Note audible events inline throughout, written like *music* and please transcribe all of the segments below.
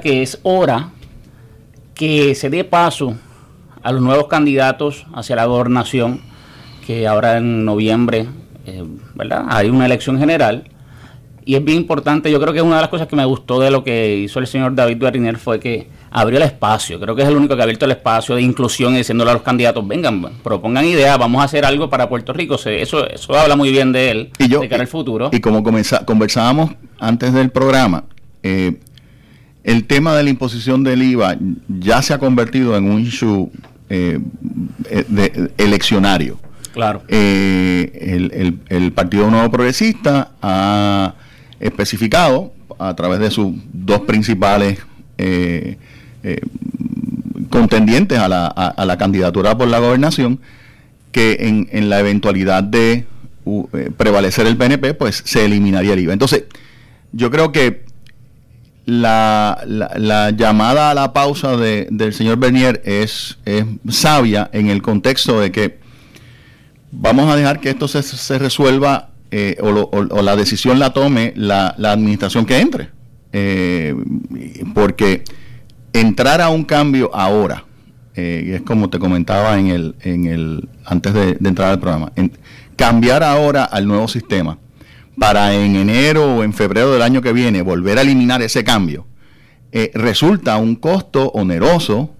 que es hora que se dé paso a los nuevos candidatos hacia la gobernación, que ahora en noviembre, eh, ¿verdad? Hay una elección general. Y es bien importante, yo creo que una de las cosas que me gustó de lo que hizo el señor David Guariner fue que abrió el espacio. Creo que es el único que ha abierto el espacio de inclusión y diciéndole a los candidatos, vengan, propongan ideas, vamos a hacer algo para Puerto Rico. Eso, eso habla muy bien de él, y yo, de cara al futuro. Y como conversábamos antes del programa, eh, el tema de la imposición del IVA ya se ha convertido en un issue eh, de, eleccionario. Claro. Eh, el, Partido Nuevo Progresista ha especificado a través de sus dos principales eh, contendientes a la, candidatura por la gobernación que en, en la eventualidad de prevalecer el PNP, pues se eliminaría el IVA. Entonces, yo creo que la, la, llamada a la pausa de, del señor Bernier es, sabia en el contexto de que vamos a dejar que esto se, se resuelva eh, o, la decisión la tome la, administración que entre. Eh, porque entrar a un cambio ahora, eh, es como te comentaba en el, en el antes de, entrar al programa, cambiar ahora al nuevo sistema para en enero o en febrero del año que viene volver a eliminar ese cambio, eh, resulta un costo oneroso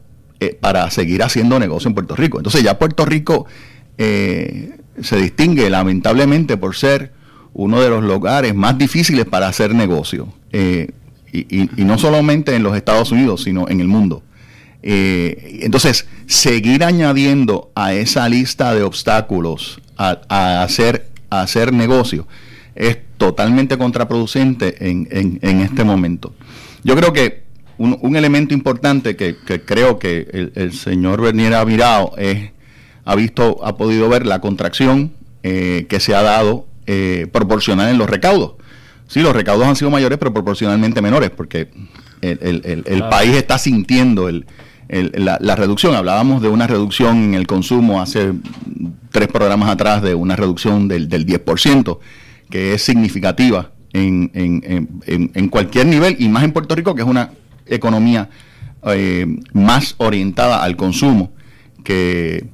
eh, para seguir haciendo negocio en Puerto Rico. Entonces ya Puerto Rico eh, se distingue lamentablemente por ser uno de los lugares más difíciles para hacer negocio. Y, no solamente en los Estados Unidos, sino en el mundo. entonces, seguir añadiendo a esa lista de obstáculos a, hacer, a hacer negocio es totalmente contraproducente en, en, este momento. Yo creo que un, elemento importante que, creo que el, señor Bernier ha mirado es, ha visto, ha podido ver la contracción eh, que se ha dado eh, proporcional en los recaudos. Sí, los recaudos han sido mayores, pero proporcionalmente menores, porque el, país está sintiendo la, la, reducción. Hablábamos de una reducción en el consumo hace tres programas atrás de una reducción del, del 10% que es significativa en, en, en, cualquier nivel y más en Puerto Rico, que es una economía eh, más orientada al consumo que,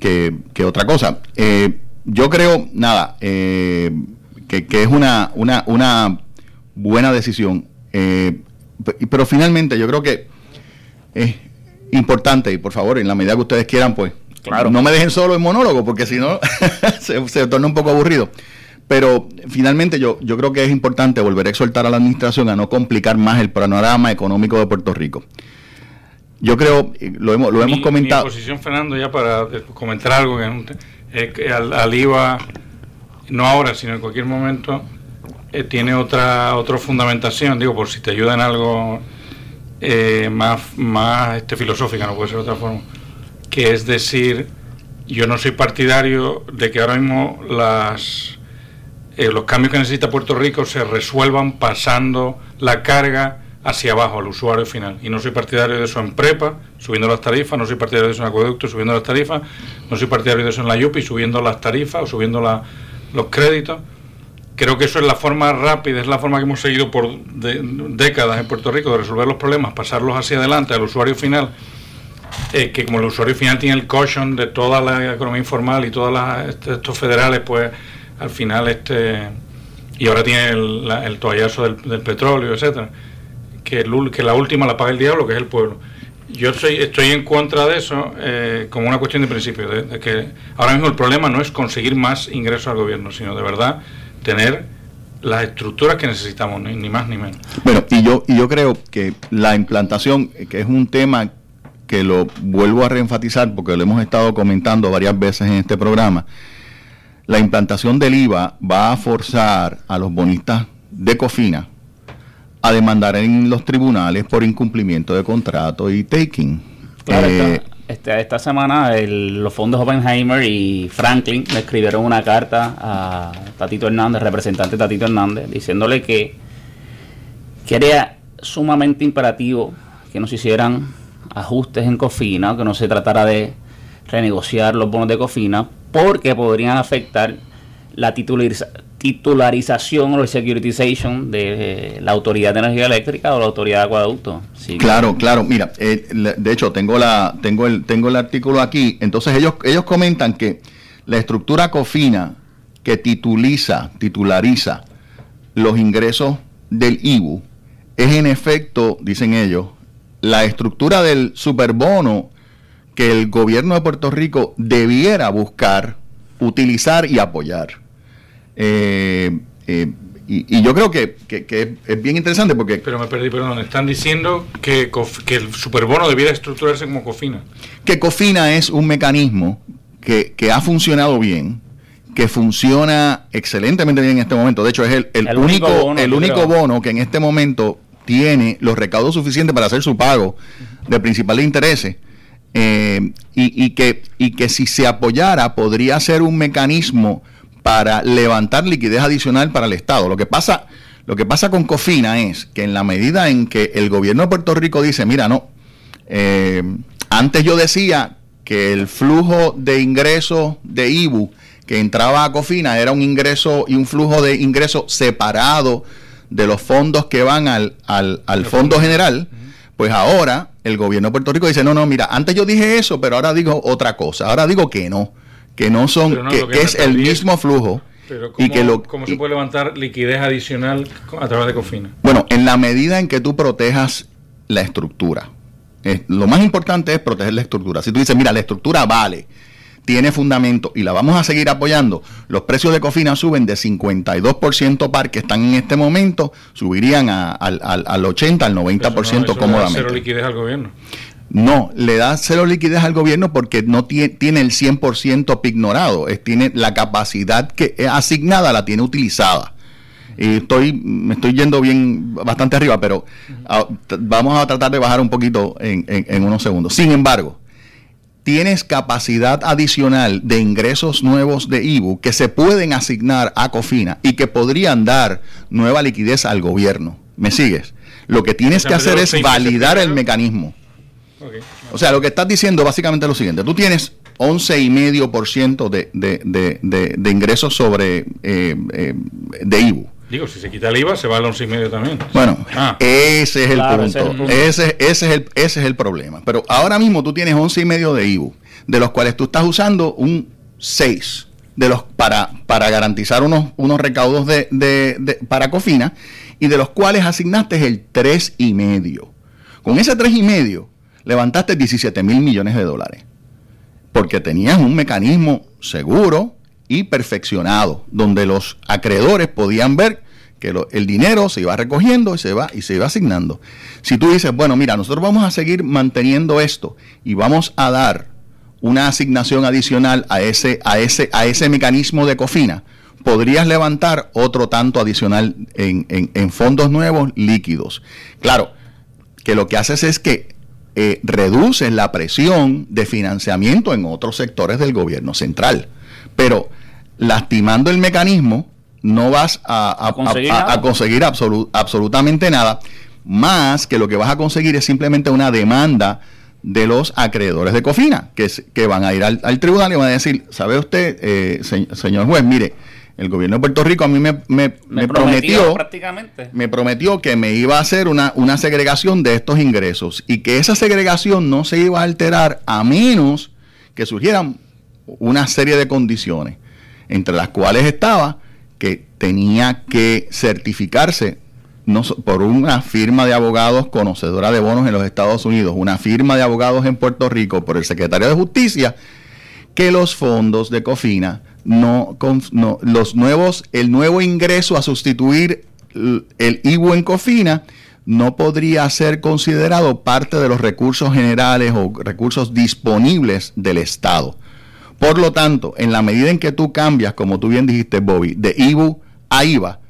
que, otra cosa. Eh, yo creo, nada, eh, que, que, es una, una, una buena decisión, pero finalmente yo creo que es importante y por favor, en la medida que ustedes quieran, pues claro. no me dejen solo en monólogo, porque si no *laughs* se, se torna un poco aburrido. Pero finalmente yo, yo creo que es importante volver a exhortar a la administración a no complicar más el panorama económico de Puerto Rico. Yo creo, lo hemos, lo hemos comentado. Mi posición, Fernando, ya para comentar algo, que, que al, IVA, no ahora, sino en cualquier momento, eh, tiene otra, otra fundamentación, digo, por si te ayuda en algo eh, más, más este, filosófica, no puede ser de otra forma, que es decir, yo no soy partidario de que ahora mismo las eh, los cambios que necesita Puerto Rico se resuelvan pasando la carga hacia abajo al usuario final. Y no soy partidario de eso en prepa, subiendo las tarifas, no soy partidario de eso en acueducto, subiendo las tarifas, no soy partidario de eso en la YUPI, subiendo las tarifas o subiendo los créditos. Creo que eso es la forma rápida, es la forma que hemos seguido por décadas en Puerto Rico de resolver los problemas, pasarlos hacia adelante al usuario final, eh, que como el usuario final tiene el caution de toda la economía informal y todos estos federales, pues al final este y ahora tiene el, el toallazo del, petróleo, etcétera, que, que la última la paga el diablo, que es el pueblo. Yo soy, estoy en contra de eso eh, como una cuestión de principio, de, que ahora mismo el problema no es conseguir más ingresos al gobierno, sino de verdad tener las estructuras que necesitamos, ni, ni más ni menos. Bueno, y yo, y yo creo que la implantación, que es un tema que lo vuelvo a reenfatizar porque lo hemos estado comentando varias veces en este programa, la implantación del IVA va a forzar a los bonistas de Cofina a demandar en los tribunales por incumplimiento de contrato y taking. Claro, eh, esta, esta, semana los fondos Oppenheimer y Franklin le escribieron una carta a Tatito Hernández, representante Tatito Hernández, diciéndole que, que era sumamente imperativo que no se hicieran ajustes en Cofina, que no se tratara de renegociar los bonos de Cofina, porque podrían afectar la titularización o securitization de la Autoridad de Energía Eléctrica o la Autoridad de Acueducto. claro, claro. Mira, eh, de hecho tengo la tengo el tengo el artículo aquí. Entonces ellos ellos comentan que la estructura COFINA que tituliza, titulariza los ingresos del IBU es en efecto, dicen ellos, la estructura del superbono que el gobierno de Puerto Rico debiera buscar, utilizar y apoyar. Eh, eh, y, yo creo que, es bien interesante porque... Pero me perdí, perdón, están diciendo que, que el superbono debiera estructurarse como COFINA. Que COFINA es un mecanismo que, ha funcionado bien, que funciona excelentemente bien en este momento. De hecho, es el, único, bono, el único bono que en este momento tiene los recaudos suficientes para hacer su pago de principales intereses. Eh, y, que, y que si se apoyara podría ser un mecanismo para levantar liquidez adicional para el Estado. Lo que pasa, lo que pasa con Cofina es que en la medida en que el gobierno de Puerto Rico dice, mira, no, eh, antes yo decía que el flujo de ingresos de IBU que entraba a Cofina era un ingreso y un flujo de ingresos separado de los fondos que van al, al, al fondo general, pues ahora el gobierno de Puerto Rico dice, no, no, mira, antes yo dije eso, pero ahora digo otra cosa, ahora digo que no, que no son, que, es el mismo flujo. Pero ¿cómo, y que lo, ¿cómo se puede levantar liquidez adicional a través de Cofina? Bueno, en la medida en que tú protejas la estructura, lo más importante es proteger la estructura. Si tú dices, mira, la estructura vale, tiene fundamento y la vamos a seguir apoyando, los precios de Cofina suben de 52% par que están en este momento, subirían al, al, 80, al 90% cómodamente. cero liquidez al gobierno. No, le da cero liquidez al gobierno porque no tiene, tiene el 100% ignorado, es, tiene la capacidad que es asignada, la tiene utilizada. Y estoy, me estoy yendo bien bastante arriba, pero vamos a tratar de bajar un poquito en, en unos segundos. Sin embargo, tienes capacidad adicional de ingresos nuevos de IBU que se pueden asignar a COFINA y que podrían dar nueva liquidez al gobierno. ¿Me sigues? Lo que tienes que hacer es validar el mecanismo. O sea, lo que estás diciendo básicamente es lo siguiente. Tú tienes 11,5% de, de, de, de, de ingresos sobre eh, eh, de IBU. Digo, si se quita el IVA, se va al medio también. Bueno, ah. ese, es el punto. Ese, es el, ese es el problema. Pero ahora mismo tú tienes 11 y medio de IVU, de los cuales tú estás usando un 6 de los, para, para garantizar unos, unos recaudos de, de, para Cofina y de los cuales asignaste el 3 y medio. Con ese 3 y medio levantaste 17 mil millones de dólares. Porque tenías un mecanismo seguro, y perfeccionado, donde los acreedores podían ver que el dinero se iba recogiendo y se va y se iba asignando. Si tú dices, bueno, mira, nosotros vamos a seguir manteniendo esto y vamos a dar una asignación adicional a ese a ese a ese mecanismo de cofina, podrías levantar otro tanto adicional en, en, fondos nuevos líquidos. Claro, que lo que haces es que eh, reduces la presión de financiamiento en otros sectores del gobierno central. Pero lastimando el mecanismo, no vas a, conseguir, absolutamente nada, más que lo que vas a conseguir es simplemente una demanda de los acreedores de Cofina, que, que van a ir al, tribunal y van a decir, ¿sabe usted, eh, señor juez, mire, el gobierno de Puerto Rico a mí me, me, prometió, prácticamente. me prometió que me iba a hacer una, una segregación de estos ingresos y que esa segregación no se iba a alterar a menos que surgieran una serie de condiciones, entre las cuales estaba que tenía que certificarse por una firma de abogados conocedora de bonos en los Estados Unidos, una firma de abogados en Puerto Rico por el secretario de Justicia, que los fondos de Cofina no, los nuevos, el nuevo ingreso a sustituir el IBU en Cofina no podría ser considerado parte de los recursos generales o recursos disponibles del Estado. Por lo tanto, en la medida en que tú cambias, como tú bien dijiste, Bobby, de IBU a IVA,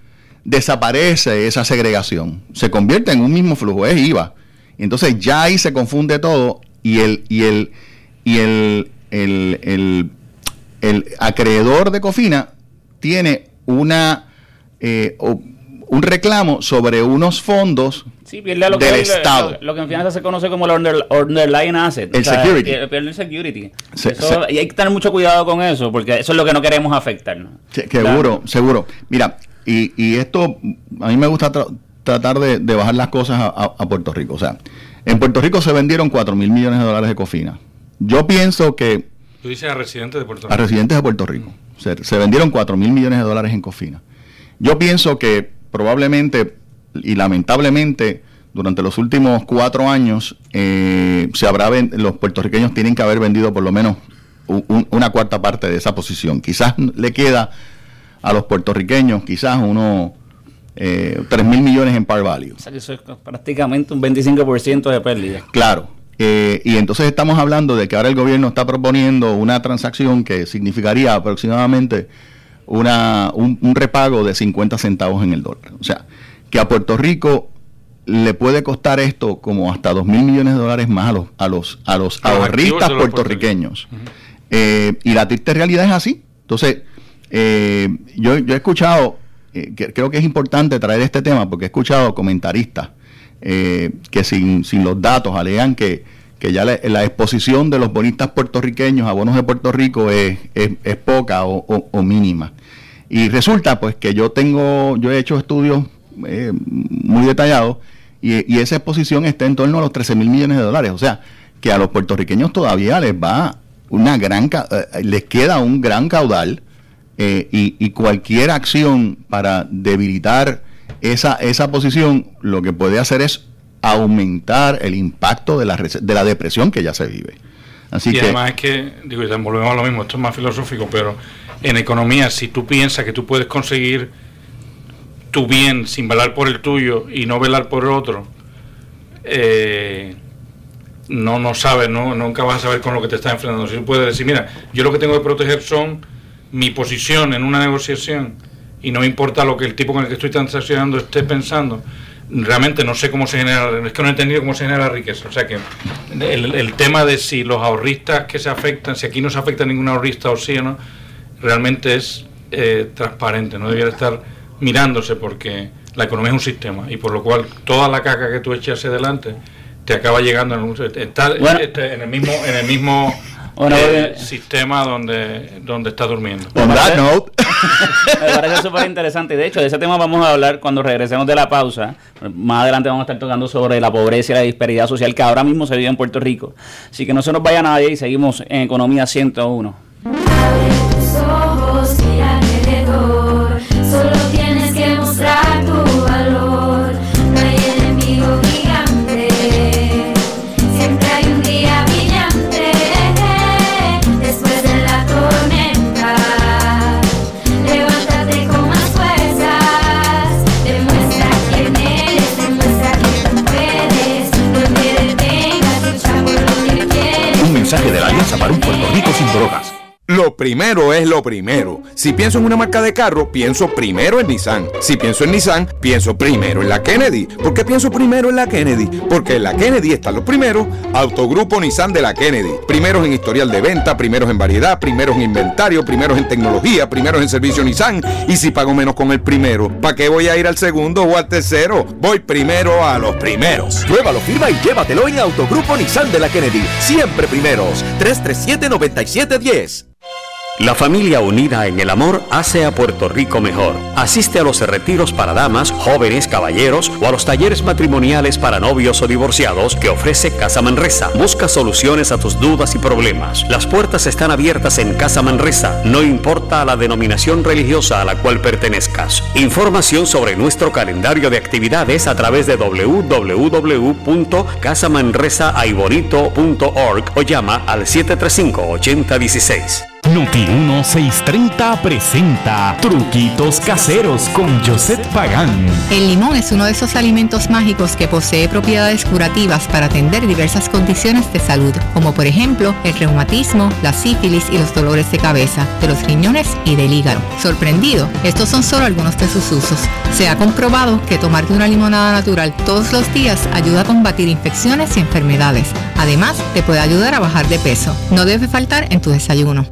desaparece esa segregación. Se convierte en un mismo flujo, es IVA. Entonces ya ahí se confunde todo y el, y el, y el, el, acreedor de Cofina tiene una, eh, un reclamo sobre unos fondos Sí, pierde lo del que, Estado. Lo, lo que en finanzas se conoce como el under- underlying asset. El security. pierde- el security. Se- Eso- se- y hay que tener mucho cuidado con eso, porque eso es lo que no queremos afectar. ¿no? Sí, seguro, seguro. Mira, y, y esto, a mí me gusta tra- tratar de, de bajar las cosas a, a- a Puerto Rico. O sea, en Puerto Rico se vendieron 4 mil millones de dólares de cofina. Yo pienso que Tú dices a residentes de Puerto a Rico. residentes de Puerto Rico se, se vendieron 4 mil millones de dólares en cofina. Yo pienso que probablemente y lamentablemente durante los últimos cuatro años eh, se habrá los puertorriqueños tienen que haber vendido por lo menos un- una cuarta parte de esa posición. Quizás le queda a los puertorriqueños quizás unos eh, 3 mil millones en par value. O sea, eso es prácticamente un 25% de pérdida. Claro. eh, y entonces estamos hablando de que ahora el gobierno está proponiendo una transacción que significaría aproximadamente una, un, un repago de 50 centavos en el dólar. O sea, que a Puerto Rico le puede costar esto como hasta 2 mil millones de dólares más a los, a los, a los ahorristas puertorriqueños. Eh, y la triste realidad es así. Entonces, eh, yo, yo he escuchado, eh, que creo que es importante traer este tema porque he escuchado comentaristas que sin, sin los datos alegan que, que ya la, exposición de los bonistas puertorriqueños a bonos de Puerto Rico es, es, poca o, o- mínima. Y resulta pues que yo tengo, yo he hecho estudios eh, muy detallados y, y esa exposición está en torno a los 13 mil millones de dólares. O sea, que a los puertorriqueños todavía les va una gran, eh, les queda un gran caudal eh, y, y cualquier acción para debilitar esa, esa posición lo que puede hacer es aumentar el impacto de la, de la depresión que ya se vive. Así y que además es que, digo, y volvemos a lo mismo, esto es más filosófico, pero en economía, si tú piensas que tú puedes conseguir tu bien sin velar por el tuyo y no velar por el otro, eh, no, no sabes, no, nunca vas a saber con lo que te estás enfrentando. Si tú puedes decir, mira, yo lo que tengo que proteger son mi posición en una negociación y no me importa lo que el tipo con el que estoy transaccionando esté pensando. Realmente no sé cómo se genera, es que no he entendido cómo se genera la riqueza. O sea que el, el tema de si los ahorristas que se afectan, si aquí no se afecta ningún ahorrista o sí o no, realmente es eh, transparente, no debiera estar mirándose porque la economía es un sistema y por lo cual toda la caca que tú eches hacia adelante te acaba llegando en, un, está, Bueno. este, en el mismo en el mismo Bueno, eh, eh, sistema donde donde está durmiendo. on that note, Me parece súper interesante. De hecho, de ese tema vamos a hablar cuando regresemos de la pausa. Más adelante vamos a estar tocando sobre la pobreza y la disparidad social que ahora mismo se vive en Puerto Rico. Así que no se nos vaya nadie y seguimos en Economía 101. Un Puerto Rico sin drogas. Lo primero es lo primero. Si pienso en una marca de carro, pienso primero en Nissan. Si pienso en Nissan, pienso primero en la Kennedy. ¿Por qué pienso primero en la Kennedy? Porque en la Kennedy están los primeros. Autogrupo Nissan de la Kennedy. Primeros en historial de venta, primeros en variedad, primeros en inventario, primeros en tecnología, primeros en servicio Nissan. Y si pago menos con el primero, ¿para qué voy a ir al segundo o al tercero? Voy primero a los primeros. Pruébalo, firma y llévatelo en Autogrupo Nissan de la Kennedy. Siempre primeros. 337-9710. La familia unida en el amor hace a Puerto Rico mejor. Asiste a los retiros para damas, jóvenes, caballeros o a los talleres matrimoniales para novios o divorciados que ofrece Casa Manresa. Busca soluciones a tus dudas y problemas. Las puertas están abiertas en Casa Manresa, no importa la denominación religiosa a la cual pertenezcas. Información sobre nuestro calendario de actividades a través de www.casamanresaaiborito.org o llama al 735-8016. Noti 1630 presenta Truquitos Caseros con Joseph Pagán. El limón es uno de esos alimentos mágicos que posee propiedades curativas para atender diversas condiciones de salud, como por ejemplo el reumatismo, la sífilis y los dolores de cabeza, de los riñones y del hígado. Sorprendido, estos son solo algunos de sus usos. Se ha comprobado que tomarte una limonada natural todos los días ayuda a combatir infecciones y enfermedades. Además, te puede ayudar a bajar de peso. No debe faltar en tu desayuno.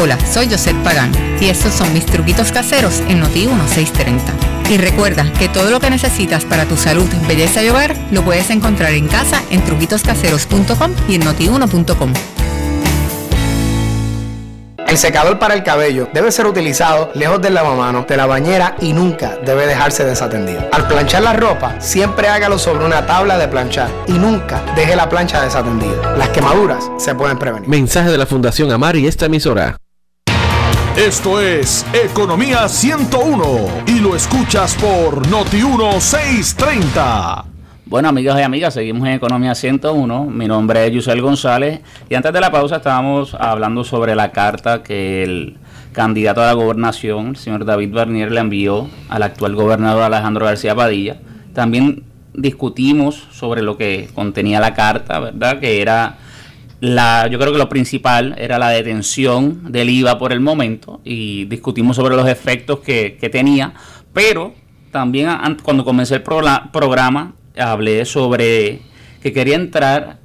Hola, soy Josette Pagán y estos son mis truquitos caseros en Noti 1630. Y recuerda que todo lo que necesitas para tu salud, belleza y hogar lo puedes encontrar en casa en truquitoscaseros.com y en notiuno.com. El secador para el cabello debe ser utilizado lejos del lavamanos, de la bañera y nunca debe dejarse desatendido. Al planchar la ropa, siempre hágalo sobre una tabla de planchar y nunca deje la plancha desatendida. Las quemaduras se pueden prevenir. Mensaje de la Fundación Amar y esta emisora. Esto es Economía 101 y lo escuchas por Noti 1630. Bueno, amigos y amigas, seguimos en Economía 101. Mi nombre es Yusel González y antes de la pausa estábamos hablando sobre la carta que el candidato a la gobernación, el señor David Bernier, le envió al actual gobernador Alejandro García Padilla. También discutimos sobre lo que contenía la carta, ¿verdad? Que era la, yo creo que lo principal era la detención del IVA por el momento y discutimos sobre los efectos que, que tenía, pero también an- cuando comencé el programa hablé sobre que quería entrar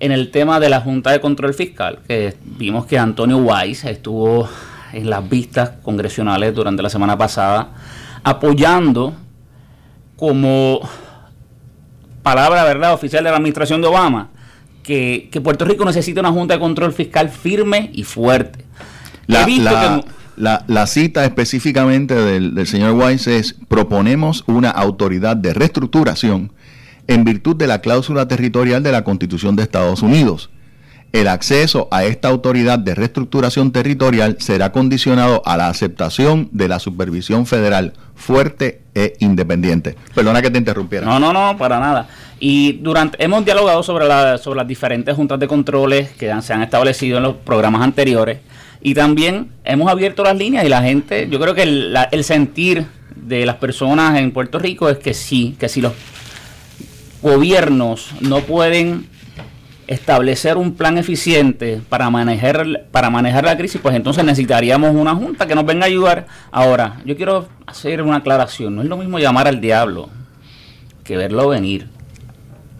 en el tema de la Junta de Control Fiscal, que vimos que Antonio Weiss estuvo en las vistas congresionales durante la semana pasada apoyando como palabra verdad oficial de la administración de Obama que, que Puerto Rico necesita una Junta de Control Fiscal firme y fuerte. La, He visto la- que- la- la cita específicamente del, del señor Weiss es, proponemos una autoridad de reestructuración en virtud de la cláusula territorial de la Constitución de Estados Unidos. El acceso a esta autoridad de reestructuración territorial será condicionado a la aceptación de la supervisión federal fuerte e independiente. Perdona que te interrumpiera. No, no, no, para nada. Y durante hemos dialogado sobre, la- sobre las diferentes juntas de controles que se han establecido en los programas anteriores y también hemos abierto las líneas y la gente, yo creo que el, el sentir de las personas en Puerto Rico es que sí, que si los gobiernos no pueden establecer un plan eficiente para manejar para manejar la crisis, pues entonces necesitaríamos una junta que nos venga a ayudar. Ahora, yo quiero hacer una aclaración, no es lo mismo llamar al diablo que verlo venir.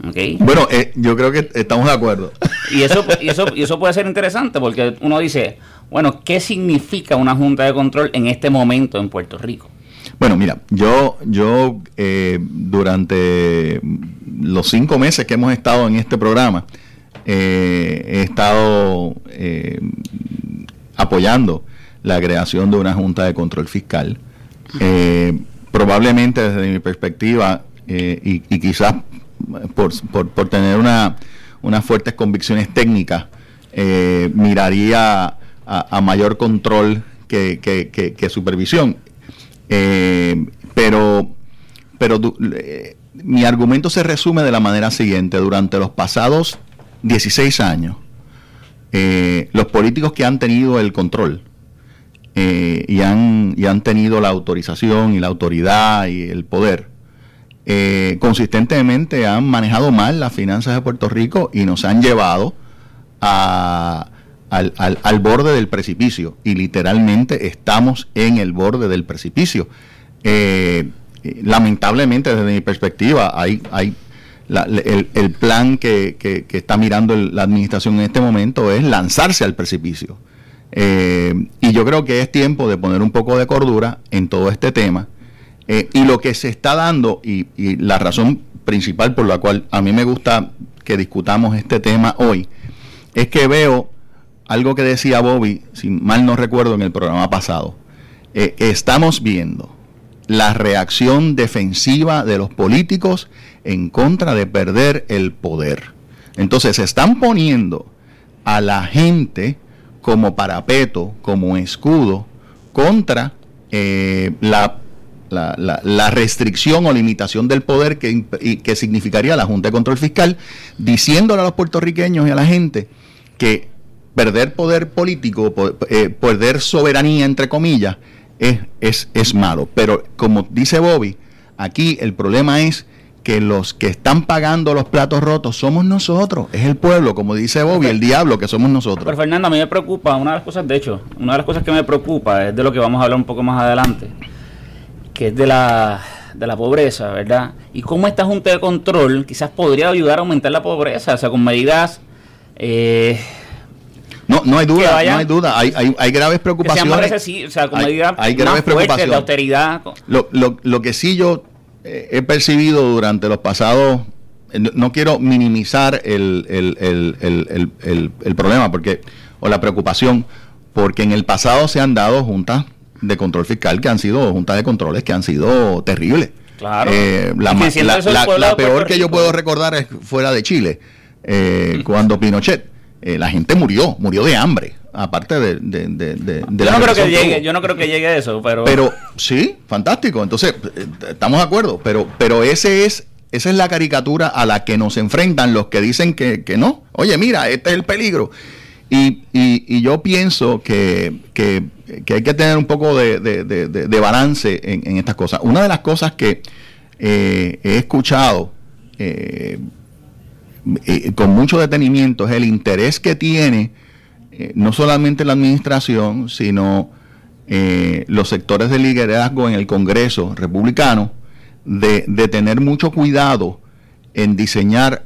¿Ok? Bueno, eh, yo creo que estamos de acuerdo. Y eso, y, eso, y eso puede ser interesante porque uno dice, bueno, ¿qué significa una junta de control en este momento en Puerto Rico? Bueno, mira, yo, yo eh, durante los cinco meses que hemos estado en este programa, eh, he estado eh, apoyando la creación de una junta de control fiscal. Eh, probablemente desde mi perspectiva y, y quizás por, por- por tener una, unas fuertes convicciones técnicas, miraría a, a mayor control que, que- que- que supervisión. Pero pero mi argumento se resume de la manera siguiente. Durante los pasados 16 años, eh, los políticos que han tenido el control eh, y, han, y han tenido la autorización y la autoridad y el poder, eh, consistentemente han manejado mal las finanzas de Puerto Rico y nos han llevado al, al- al borde del precipicio. Y literalmente estamos en el borde del precipicio. Lamentablemente, desde mi perspectiva, hay, hay la- el, el plan que, está mirando el- la administración en este momento es lanzarse al precipicio. Eh, y yo creo que es tiempo de poner un poco de cordura en todo este tema. Eh, y lo que se está dando, y, y la razón principal por la cual a mí me gusta que discutamos este tema hoy, es que veo algo que decía Bobby, si mal no recuerdo en el programa pasado. Eh, estamos viendo la reacción defensiva de los políticos en contra de perder el poder. Entonces se están poniendo a la gente como parapeto, como escudo contra eh, la, la- la- la restricción o limitación del poder que, que significaría la Junta de Control Fiscal, diciéndole a los puertorriqueños y a la gente que perder poder político, po- eh, perder soberanía, entre comillas, es, es, es malo. Pero como dice Bobby, aquí el problema es que los que están pagando los platos rotos somos nosotros, es el pueblo, como dice Bobby, el diablo que somos nosotros. Pero Fernando, a mí me preocupa, una de las cosas, de hecho, una de las cosas que me preocupa es de lo que vamos a hablar un poco más adelante, que es de la, de la pobreza, ¿verdad? Y cómo esta Junta de Control quizás podría ayudar a aumentar la pobreza, o sea, con medidas... eh, No, no hay duda, vayan- no hay duda. Hay, hay, hay graves Que sean más preocupaciones. o sea, con Hay- medidas hay más graves fuertes de preocupaciones. austeridad. Lo, lo, lo que sí yo he percibido durante los pasados, eh, no, quiero minimizar el, el, el, el, problema porque o la preocupación, porque en el pasado se han dado juntas de control fiscal que han sido juntas de controles que han sido terribles. Claro. Eh, la la- peor que yo puedo recordar es fuera de Chile, eh, *laughs* cuando Pinochet, eh, la gente murió, murió de hambre, aparte de, de, de, de- de Yo la no creo que llegue, yo no creo que llegue a eso, pero, Pero sí, fantástico. Entonces, eh, estamos de acuerdo, pero, pero ese es, esa es la caricatura a la que nos enfrentan los que dicen que, que no. Oye, mira, este es el peligro. Y, y- y yo pienso que, que- que hay que tener un poco de, balance en, en estas cosas. Una de las cosas que eh, he escuchado eh, eh, con mucho detenimiento es el interés que tiene eh, no solamente la administración, sino eh, los sectores de liderazgo en el Congreso republicano de, tener mucho cuidado en diseñar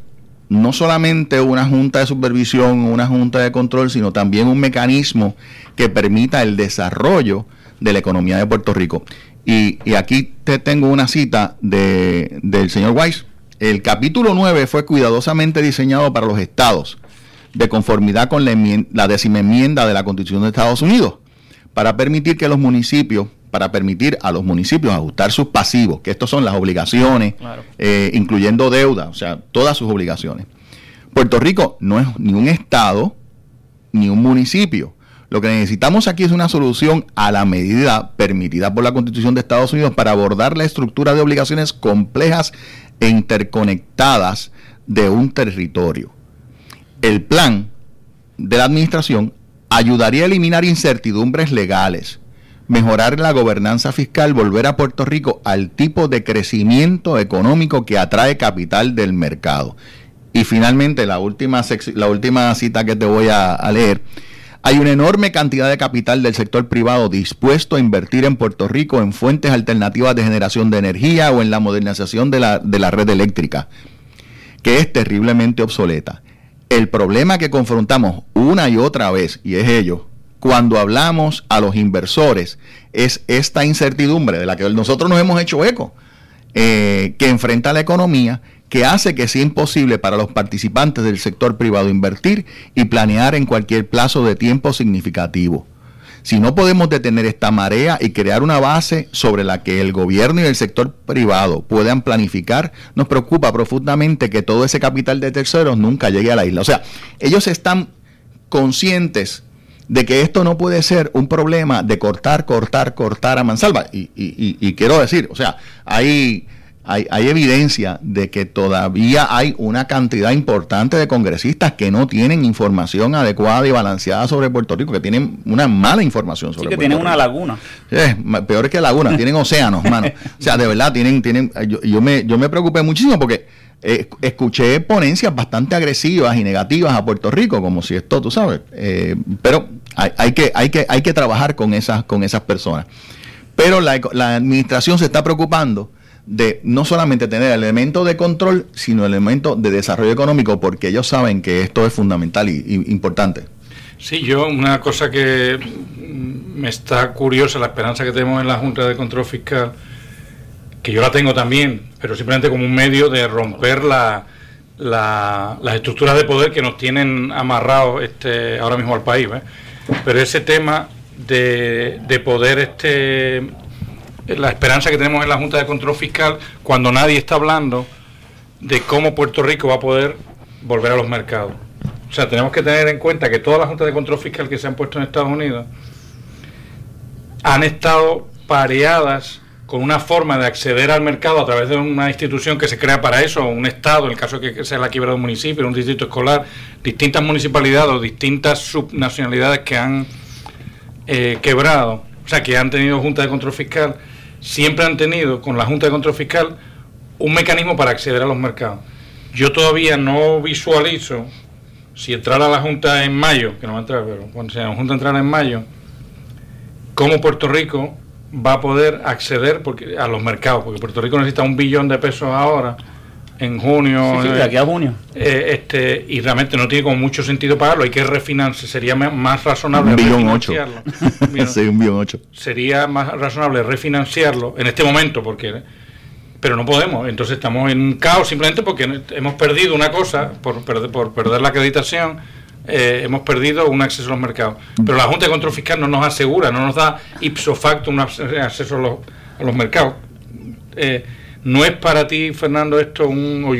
no solamente una junta de supervisión, una junta de control, sino también un mecanismo que permita el desarrollo de la economía de Puerto Rico. Y, y aquí te tengo una cita de, del señor Weiss. El capítulo 9 fue cuidadosamente diseñado para los estados, de conformidad con la, décima enmienda de la Constitución de Estados Unidos, para permitir que los municipios, para permitir a los municipios ajustar sus pasivos, que estos son las obligaciones, Claro. eh, incluyendo deuda, o sea, todas sus obligaciones. Puerto Rico no es ni un estado ni un municipio. Lo que necesitamos aquí es una solución a la medida permitida por la Constitución de Estados Unidos para abordar la estructura de obligaciones complejas e interconectadas de un territorio. El plan de la administración ayudaría a eliminar incertidumbres legales, mejorar la gobernanza fiscal, volver a Puerto Rico al tipo de crecimiento económico que atrae capital del mercado. Y finalmente, la última, la última cita que te voy a, a leer. Hay una enorme cantidad de capital del sector privado dispuesto a invertir en Puerto Rico en fuentes alternativas de generación de energía o en la modernización de la, de la red eléctrica que es terriblemente obsoleta. El problema que confrontamos una y otra vez, y es ello, cuando hablamos a los inversores, es esta incertidumbre de la que nosotros nos hemos hecho eco, eh, que enfrenta la economía, que hace que sea imposible para los participantes del sector privado invertir y planear en cualquier plazo de tiempo significativo. Si no podemos detener esta marea y crear una base sobre la que el gobierno y el sector privado puedan planificar, nos preocupa profundamente que todo ese capital de terceros nunca llegue a la isla. O sea, ellos están conscientes de que esto no puede ser un problema de cortar, cortar, cortar a mansalva. Y, y- y- y quiero decir, o sea, hay, hay, hay evidencia de que todavía hay una cantidad importante de congresistas que no tienen información adecuada y balanceada sobre Puerto Rico, que tienen una mala información sobre sí que Puerto tienen Rico. una laguna. Eh, ma- peor que laguna, *laughs* tienen océanos, mano. O sea, de verdad, tienen, tienen, yo, yo me, yo me preocupé muchísimo porque eh, escuché ponencias bastante agresivas y negativas a Puerto Rico, como si esto, tú sabes. eh, pero hay, hay que, hay que, hay que trabajar con esas, con esas personas. Pero la, la administración se está preocupando de no solamente tener el elemento de control, sino el elemento de desarrollo económico, porque ellos saben que esto es fundamental y, importante. Sí, yo una cosa que me está curiosa, la esperanza que tenemos en la Junta de Control Fiscal, que yo la tengo también, pero simplemente como un medio de romper la, la- las estructuras de poder que nos tienen amarrados este, ahora mismo al país. ¿ves? Pero ese tema de, de poder, este, la esperanza que tenemos en la Junta de Control Fiscal, cuando nadie está hablando de cómo Puerto Rico va a poder volver a los mercados. O sea, tenemos que tener en cuenta que todas las juntas de control fiscal que se han puesto en Estados Unidos han estado pareadas con una forma de acceder al mercado a través de una institución que se crea para eso, un Estado, en el caso de que sea la quiebra de un municipio, un distrito escolar, distintas municipalidades o distintas subnacionalidades que han eh, quebrado, o sea, que han tenido junta de control fiscal, siempre han tenido con la junta de control fiscal un mecanismo para acceder a los mercados. Yo todavía no visualizo, si entrara la junta en mayo, que no va a entrar, pero cuando sea la junta entrara en mayo, cómo Puerto Rico va a poder acceder porque, a los mercados, porque Puerto Rico necesita un billón de pesos ahora en junio. Sí, sí, de aquí a junio. Eh, este, y realmente no tiene como mucho sentido pagarlo, hay que refinanciar, sería más razonable Un billón ocho. refinanciarlo. Mira, *laughs* sí, un billón ocho. sería más razonable refinanciarlo en este momento, porque pero no podemos, entonces estamos en un caos simplemente porque hemos perdido una cosa por perder, por perder la acreditación, eh, hemos perdido un acceso a los mercados. Pero la Junta de Control Fiscal no nos asegura, no nos da ipso facto un ac- acceso a los, a los mercados. Eh, no es para ti, Fernando, esto un o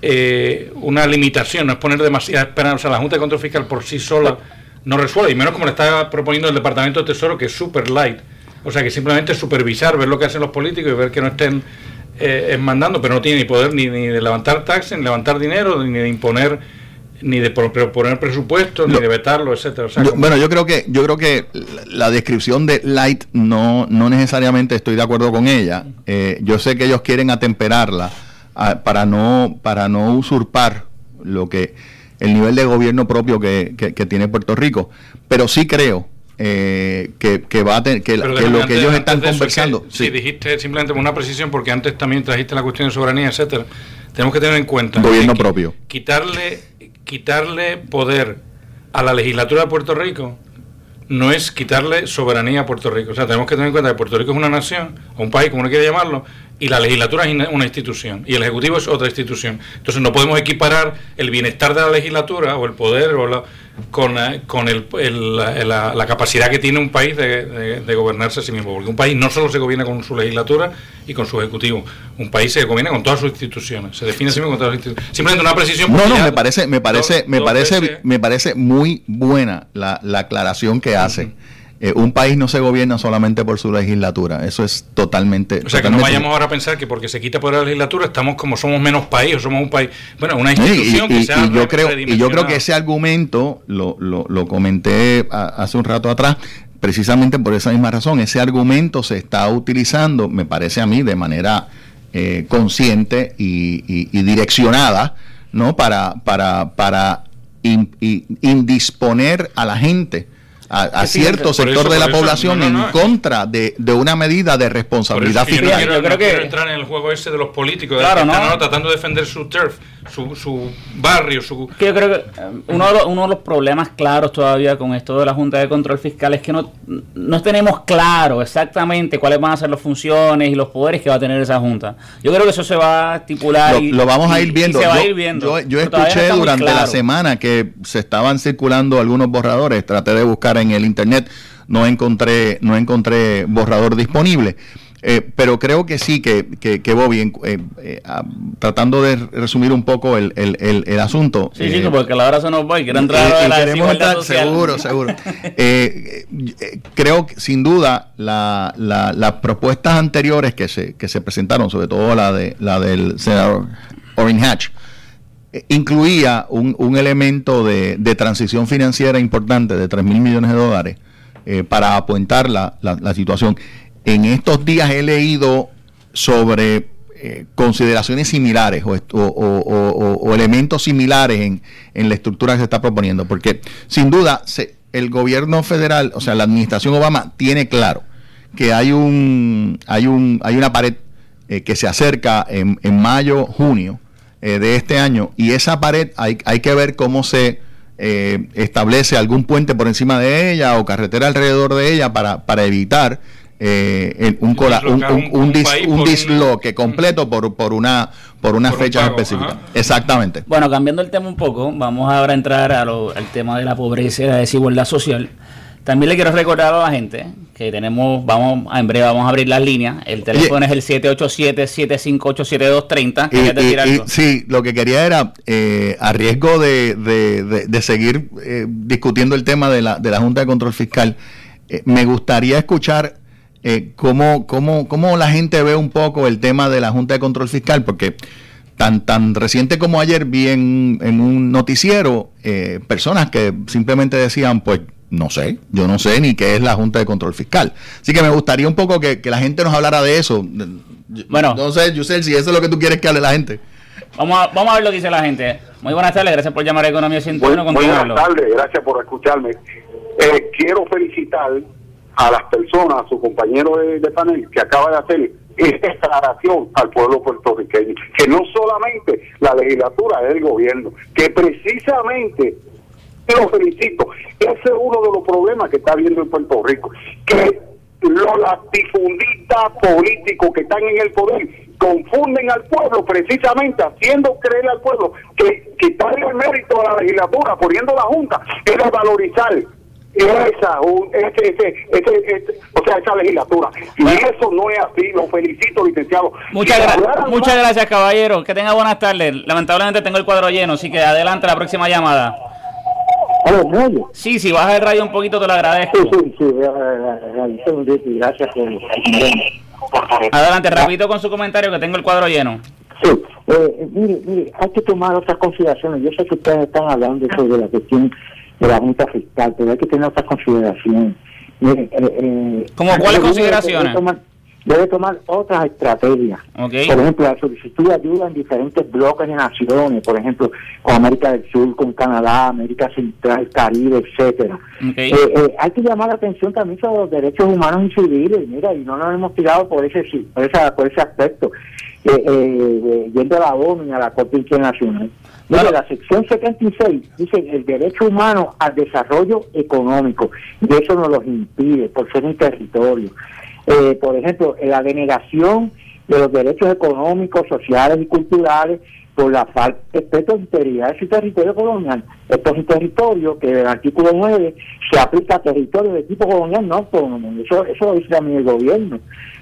eh, una limitación, no es poner demasiada esperanza. O la Junta de Control Fiscal por sí sola no resuelve, y menos como le está proponiendo el Departamento de Tesoro, que es super light. O sea, que simplemente supervisar, ver lo que hacen los políticos y ver que no estén eh, mandando, pero no tiene ni poder ni, de levantar taxes, ni levantar dinero, ni de imponer, ni de pro- proponer presupuestos, ni de vetarlo, etcétera. O sea, Yo- como- bueno, yo creo que yo creo que la- descripción de light no no necesariamente estoy de acuerdo con ella. Eh, yo sé que ellos quieren atemperarla ah, para no para no usurpar lo que el nivel de gobierno propio que, que- que tiene Puerto Rico, pero sí creo eh, que, que va a tener que, lo que ellos están es que, conversando. sí, dijiste simplemente una precisión, porque antes también trajiste la cuestión de soberanía, etcétera. Tenemos que tener en cuenta Gobierno propio. quitarle quitarle poder a la legislatura de Puerto Rico no es quitarle soberanía a Puerto Rico. O sea, tenemos que tener en cuenta que Puerto Rico es una nación, o un país, como uno quiera llamarlo, y la legislatura es una institución, y el Ejecutivo es otra institución. Entonces no podemos equiparar el bienestar de la legislatura o el poder o la- con, eh, con el- el- la, la- capacidad que tiene un país de, de- de gobernarse a sí mismo. Porque un país no solo se gobierna con su legislatura y con su Ejecutivo, un país se gobierna con todas sus instituciones, se define a sí mismo con todas sus instituciones. Simplemente una precisión. No, no, me parece, me parece, me parece, veces- me parece muy buena la, la aclaración que hace. Eh, un país no se gobierna solamente por su legislatura. Eso es totalmente. O sea, que no vayamos ahora a pensar que porque se quita poder a la legislatura estamos como somos menos país o somos un país. Bueno, una institución y, que y- sea y yo creo, y yo creo que ese argumento lo, lo, lo comenté a- hace un rato atrás, precisamente por esa misma razón. Ese argumento se está utilizando, me parece a mí, de manera eh, consciente y, y- y direccionada, ¿no? Para, para, para in- indisponer a la gente. A, a cierto sector eso, de la eso, población no, no, no. en contra de, de una medida de responsabilidad que yo no fiscal. quiero, Yo creo que- quiero entrar en el juego ese de los políticos, Claro, que tratando de defender su turf, su, su barrio, su... Yo creo que eh, uno de, los, uno de los problemas claros todavía con esto de la Junta de Control Fiscal es que no, no tenemos claro exactamente cuáles van a ser las funciones y los poderes que va a tener esa Junta. Yo creo que eso se va a estipular. Lo, y- lo vamos a ir viendo. se va yo, a ir viendo. yo- yo escuché durante la claro. semana que se estaban circulando algunos borradores. Traté de buscar en el internet, no encontré, no encontré borrador disponible. Eh, pero creo que sí, que, que, que Bobby, eh, eh, ah, tratando de resumir un poco el, el, el, el asunto. Sí, sí, porque la hora se nos va y quiero entrar a la entrar- social. seguro, seguro. *laughs* Creo que sin duda la- la- las propuestas anteriores que se, que se presentaron, sobre todo la de la del senador Orrin Hatch, incluía un, un elemento de, de transición financiera importante de 3 mil millones de dólares eh, para apuentar la, la- situación. En estos días he leído sobre eh, consideraciones similares o, o- o- o- elementos similares en, en la estructura que se está proponiendo, porque sin duda se- el gobierno federal, o sea, la administración Obama tiene claro que hay un hay un hay una pared eh, que se acerca en, en mayo junio eh, de este año y esa pared hay, hay que ver cómo se eh, establece algún puente por encima de ella o carretera alrededor de ella para, para evitar eh, el- un, cola- un, un- un- dis- un disloque completo por, por una por una Por un fecha pago, específica. ajá. Exactamente. Bueno, cambiando el tema un poco, vamos ahora a entrar a lo- al tema de la pobreza y la desigualdad social. También le quiero recordar a la gente que tenemos, vamos, en breve vamos a abrir las líneas. El teléfono es el 787-758-7230. Y- ¿Querías decir y- y- sí, lo que quería era, eh, a riesgo de, de- de- de seguir eh, discutiendo el tema de la, de la Junta de Control Fiscal, eh, me gustaría escuchar eh, cómo, cómo, cómo la gente ve un poco el tema de la Junta de Control Fiscal, porque tan, tan reciente como ayer vi en, en un noticiero eh, personas que simplemente decían, pues no sé, yo no sé ni qué es la Junta de Control Fiscal. Así que me gustaría un poco que, que la gente nos hablara de eso. Bueno. no sé, Yusel, si eso es lo que tú quieres que hable la gente. Vamos a, vamos a ver lo que dice la gente. Muy buenas tardes, gracias por llamar a Economía 101. ¿Con quién buenas tardes, gracias por escucharme. Eh, quiero felicitar a las personas, a su compañero de, de panel, que acaba de hacer esta declaración al pueblo puertorriqueño, que no solamente la legislatura es el gobierno, que precisamente lo felicito. Ese es uno de los problemas que está habiendo en Puerto Rico. Que los latifundistas políticos que están en el poder confunden al pueblo precisamente haciendo creer al pueblo que quitarle el mérito a la legislatura, poniendo la Junta, es valorizar esa, un- ese, ese, ese, o sea, esa legislatura. Y eso no es así. Lo felicito, licenciado. Muchas, Si gra- hablaran muchas gracias, caballero. Que tenga buenas tardes. Lamentablemente tengo el cuadro lleno, así que adelante la próxima llamada. Sí, si baja el radio un poquito te lo agradezco. Sí, sí, y gracias por Adelante, rapidito con su comentario que tengo el cuadro lleno. Sí, eh, mire, mire, hay que tomar otras consideraciones. Yo sé que ustedes están hablando sobre la cuestión de la Junta Fiscal, pero hay que tener otras consideraciones. Mire, eh, eh, ¿Cómo cuáles consideraciones? Debe tomar, otras estrategias. Por ejemplo, la solicitud de ayuda en diferentes bloques de naciones, por ejemplo, con América del Sur, con Canadá, América Central, Caribe, etcétera. Eh, eh, hay que llamar la atención también sobre los derechos humanos y civiles, mira, y no nos hemos tirado por ese por, esa, por ese aspecto, eh, eh, eh, yendo a la ONU y a la Corte Internacional. Mira, la sección 76 dice el derecho humano al desarrollo económico, y eso nos los impide por ser un territorio. Eh, por ejemplo, la denegación de los derechos económicos, sociales y culturales por la falta de integridad de su territorio colonial. Esto es un territorio que en el artículo 9 se aplica a territorio de tipo colonial no autónomo. Eso, eso lo dice también el gobierno.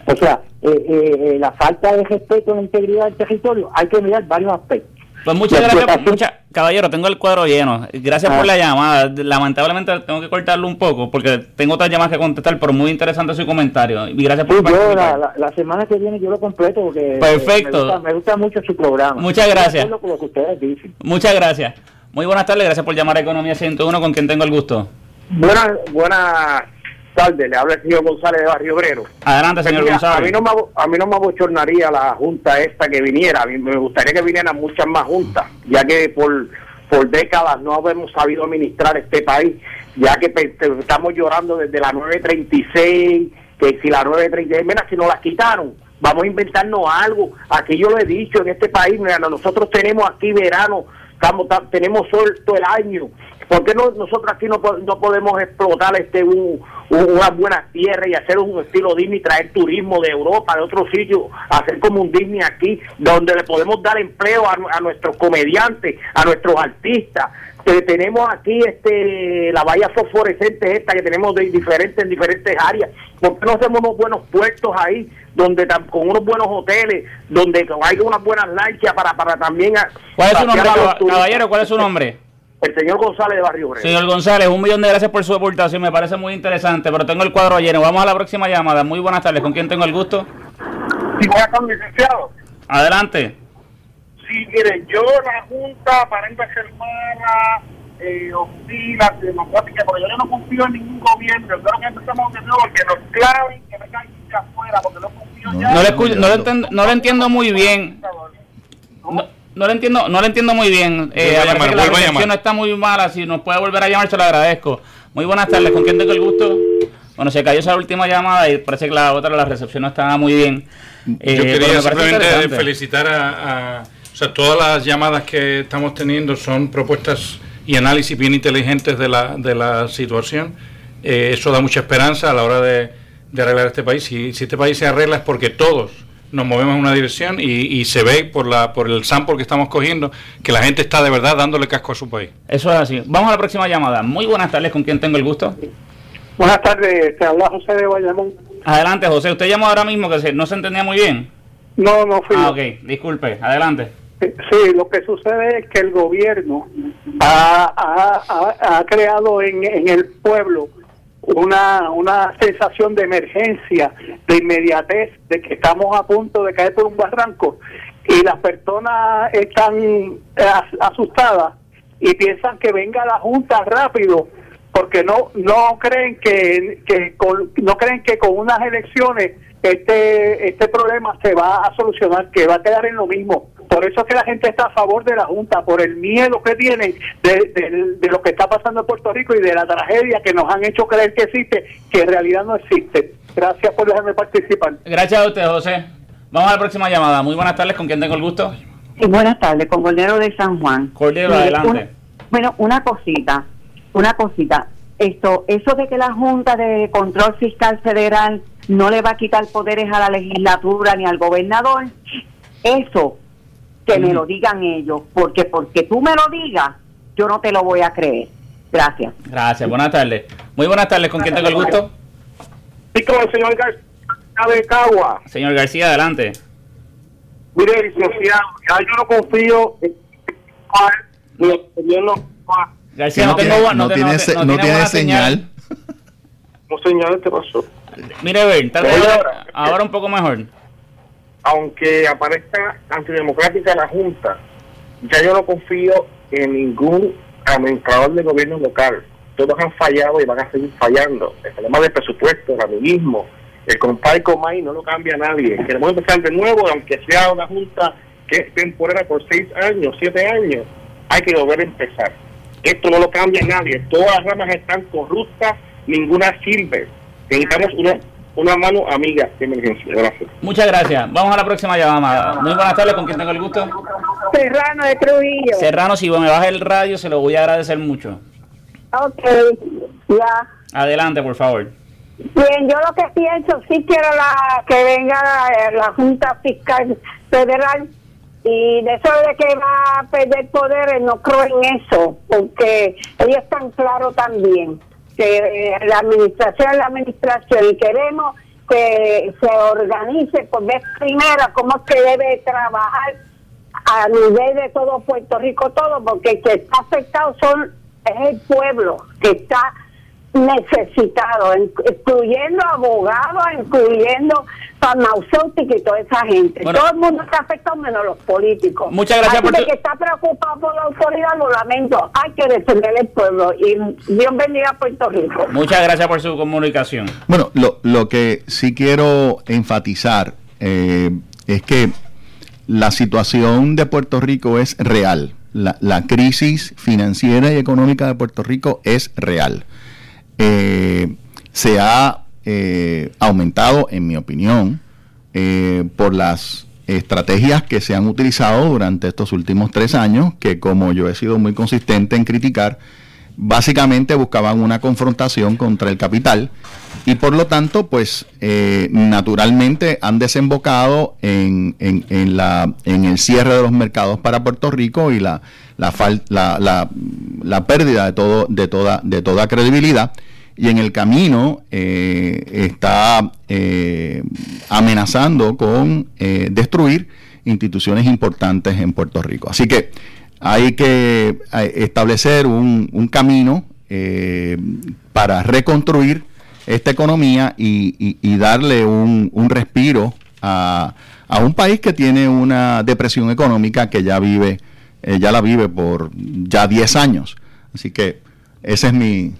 O sea, eh, eh, eh, la falta de respeto a la integridad del territorio, hay que mirar varios aspectos. Pues muchas La gracias, explotación- mucha- caballero, tengo el cuadro lleno. Gracias Ah. por la llamada. Lamentablemente tengo que cortarlo un poco porque tengo otras llamadas que contestar, pero muy interesante su comentario. Y gracias por Sí, yo la, la, la semana que viene yo lo completo porque eh, Perfecto. me, gusta, me gusta mucho su programa. Muchas gracias. lo que ustedes dicen. Muchas gracias. Muy buenas tardes, gracias por llamar a Economía 101 con quien tengo el gusto. Buenas buenas tardes, le habla el señor González de Barrio Obrero. Adelante, señor Mira, González. A mí, no me, a mí no me abochornaría la junta esta que viniera, a mí me gustaría que vinieran muchas más juntas, ya que por, por décadas no hemos sabido administrar este país, ya que te- estamos llorando desde la 936, que si la 936, mira, si nos las quitaron, vamos a inventarnos algo, aquí yo lo he dicho en este país, mira, nosotros tenemos aquí verano, estamos, ta- tenemos sol todo el año, ¿por qué no, nosotros aquí no, no podemos explotar este un, un- unas buenas tierras y hacer un estilo Disney, traer turismo de Europa, de otros sitios, hacer como un Disney aquí, donde le podemos dar empleo a, nu- a nuestros comediantes, a nuestros artistas. Te- tenemos aquí este la valla fosforescente esta que tenemos de diferentes en diferentes áreas. ¿Por qué no hacemos unos buenos puertos ahí, donde con unos buenos hoteles, donde hay unas buenas lanchas para, para también... a- ¿Cuál es su nombre, caballero? ¿Cuál es su nombre? El señor González de Barrio Obrero. Señor González, un millón de gracias por su aportación, me parece muy interesante, pero tengo el cuadro lleno. Vamos a la próxima llamada. Muy buenas tardes, ¿con quién tengo el gusto? Sí, buenas tardes, licenciado. Adelante. Sí, mire, yo la Junta aparenta ser mala, eh, hostil, antidemocrática, pero yo no confío en ningún gobierno. Yo creo que empezamos de nuevo, que nos claven, que vengan afuera, porque no confío ya. No le, no le enten- no le entiendo muy bien. No, no le entiendo, no le entiendo muy bien. Eh, a llamar, que la llamar. no está muy mala. Si nos puede volver a llamar, se lo agradezco. Muy buenas tardes, ¿con quién tengo el gusto? Bueno, se cayó esa última llamada y parece que la otra, la recepción no estaba muy bien. Eh, Yo quería simplemente felicitar a, a- O sea, todas las llamadas que estamos teniendo son propuestas y análisis bien inteligentes de la, de la situación. Eh, eso da mucha esperanza a la hora de, de arreglar este país. Si, si este país se arregla es porque todos nos movemos en una dirección y, y se ve por, la, por el sample que estamos cogiendo que la gente está de verdad dándole casco a su país. Eso es así. Vamos a la próxima llamada. Muy buenas tardes, ¿con quién tengo el gusto? Buenas tardes, te habla José de Bayamón. Adelante, José. Usted llamó ahora mismo que se- no se entendía muy bien. No, no fui Ah, ok. Disculpe. Adelante. Sí, lo que sucede es que el gobierno ha, ha- ha- ha creado en, en el pueblo una, una sensación de emergencia, de inmediatez, de que estamos a punto de caer por un barranco y las personas están eh, as- asustadas y piensan que venga la Junta rápido porque no no creen que, que con, no creen que con unas elecciones este este problema se va a solucionar que va a quedar en lo mismo por eso es que la gente está a favor de la junta por el miedo que tienen de, de- de lo que está pasando en Puerto Rico y de la tragedia que nos han hecho creer que existe que en realidad no existe gracias por dejarme participar Gracias a usted, José. Vamos a la próxima llamada. Muy buenas tardes, ¿con quién tengo el gusto? Sí, buenas tardes, con Cordero de San Juan. Cordero, Mire, adelante. una- bueno, una cosita, una cosita. Esto, eso de que la Junta de Control Fiscal Federal no le va a quitar poderes a la legislatura ni al gobernador, eso que me lo digan ellos, porque porque tú me lo digas, yo no te lo voy a creer. Gracias. Gracias, buenas tardes. Muy buenas tardes, ¿con quién tengo el gusto? Sí, con el señor García de Cagua. Señor García, adelante. Mire, licenciado, ya yo no confío en el gobierno García, no, tengo no, te- no te- no tiene buena señal. No señales, ¿qué pasó? Mire, ver, hablar ahora un poco mejor. Aunque aparezca antidemocrática la Junta, ya yo no confío en ningún administrador de gobierno local. Todos han fallado y van a seguir fallando. El problema del presupuesto, el amiguismo, el compay comay no lo cambia nadie. Queremos empezar de nuevo, aunque sea una Junta que es temporera por seis años, siete años, hay que volver a empezar. Esto no lo cambia nadie. Todas las ramas están corruptas, ninguna sirve. Necesitamos una, una mano amiga de emergencia. Gracias. Muchas gracias. Vamos a la próxima llamada. Muy buenas tardes, ¿con quién tengo el gusto? Serrano de Trujillo. Serrano, si me baja el radio, se lo voy a agradecer mucho. Ok, ya. Adelante, por favor. Bien, yo lo que pienso, sí quiero la, que venga la, la Junta Fiscal Federal y de eso de que va a perder poderes, no creo en eso, porque ellos están claros también que eh, la administración es la administración y queremos que se organice por vez primera cómo es que debe trabajar a nivel de todo Puerto Rico, todo, porque que está afectado son es el pueblo que está necesitado, in- incluyendo abogados, incluyendo farmacéuticos y toda esa gente. Bueno. Todo el mundo está afectado menos los políticos. Muchas gracias Así por tu- que está preocupado por la autoridad, lo lamento. Hay que defender el pueblo y Dios bendiga a Puerto Rico. Muchas gracias por su comunicación. Bueno, lo, lo que sí quiero enfatizar eh, es que la situación de Puerto Rico es real. La, la crisis financiera y económica de Puerto Rico es real. Eh, se ha eh, aumentado, en mi opinión, eh, por las estrategias que se han utilizado durante estos últimos tres años, que como yo he sido muy consistente en criticar, básicamente buscaban una confrontación contra el capital y por lo tanto, pues eh, naturalmente han desembocado en, en- en la, en el cierre de los mercados para Puerto Rico y la, la, la- la pérdida de, todo, de, toda, de toda credibilidad. Y en el camino eh, está eh, amenazando con eh, destruir instituciones importantes en Puerto Rico. Así que hay que eh, establecer un, un camino eh, para reconstruir esta economía y, y- y darle un, un respiro a, a un país que tiene una depresión económica que ya vive, eh, ya la vive por ya 10 años. Así que ese es mi,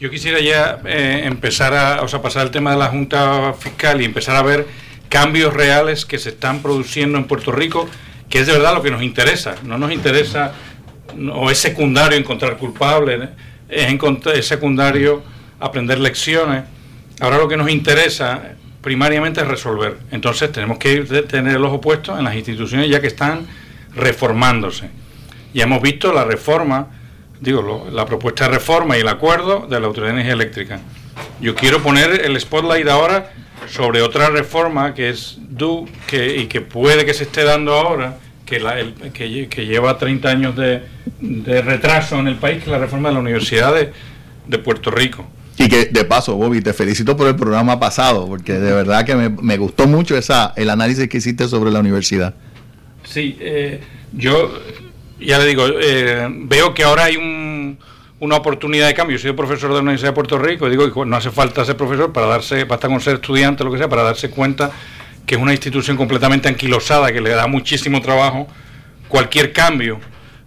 Yo quisiera ya eh, empezar a, pasar al tema de la Junta Fiscal y empezar a ver cambios reales que se están produciendo en Puerto Rico, que es de verdad lo que nos interesa. No nos interesa, o es secundario encontrar culpables, ¿eh? es, es secundario aprender lecciones. Ahora lo que nos interesa primariamente es resolver. Entonces tenemos que tener el ojo puesto en las instituciones ya que están reformándose. Ya hemos visto la reforma, digo, lo- la propuesta de reforma y el acuerdo de la Autoridad de Energía Eléctrica. Yo quiero poner el spotlight ahora sobre otra reforma que es due que, y que puede que se esté dando ahora, que, la, el- que, lle- que lleva 30 años de, de retraso en el país, que es la reforma de la Universidad de, de Puerto Rico. Y que de paso, Bobby, te felicito por el programa pasado, porque de verdad que me, me gustó mucho esa el análisis que hiciste sobre la universidad. Sí, eh, yo ya le digo, eh, veo que ahora hay un- una oportunidad de cambio. Yo soy profesor de la Universidad de Puerto Rico y digo que no hace falta ser profesor para darse, basta con ser estudiante, lo que sea, para darse cuenta que es una institución completamente anquilosada, que le da muchísimo trabajo cualquier cambio.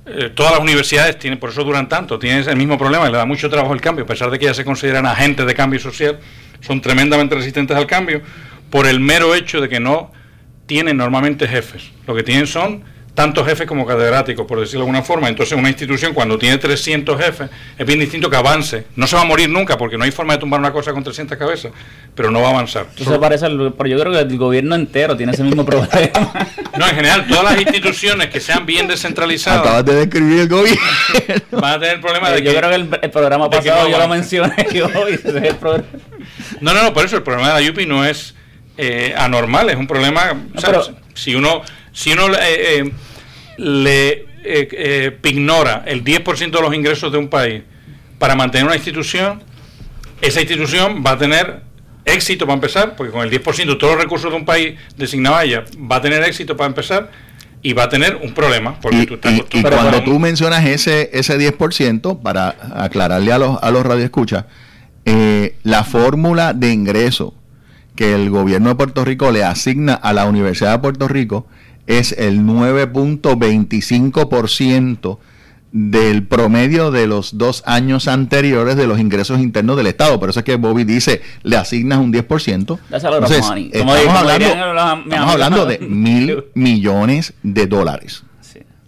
Eh, todas las universidades tienen, por eso duran tanto, tienen el mismo problema, le da mucho trabajo el cambio, a pesar de que ya se consideran agentes de cambio social, son tremendamente resistentes al cambio, por el mero hecho de que no tienen normalmente jefes. Lo que tienen son tantos jefes como catedráticos, por decirlo de alguna forma. Entonces, una institución cuando tiene 300 jefes es bien distinto que avance. No se va a morir nunca porque no hay forma de tumbar una cosa con 300 cabezas, pero no va a avanzar. Eso parece, al- pero yo creo que el gobierno entero tiene ese mismo problema. *laughs* No, en general, todas las instituciones que sean bien descentralizadas Acabas de describir el gobierno. *laughs* van a tener el problema de yo que... creo que el, el programa pasado no yo lo mencioné y hoy ese es el problema. No, no, no, por eso el problema de la Yupi no es eh, anormal, es un problema. o sea, pero- si uno, si uno eh, eh, le eh, eh, ignora el 10% de los ingresos de un país para mantener una institución, esa institución va a tener éxito para empezar, porque con el 10% de todos los recursos de un país designado a ella, va a tener éxito para empezar y va a tener un problema, porque tú estás Y cuando un- tú mencionas ese, ese 10%, para aclararle a los, a los radioescuchas, eh, la fórmula de ingreso que el gobierno de Puerto Rico le asigna a la Universidad de Puerto Rico es el 9.25% del promedio de los dos años anteriores de los ingresos internos del Estado. Por eso es que Bobby dice, le asignas un 10%. That's a lot of Entonces, estamos, hablando, estamos hablando de *laughs* mil millones de dólares.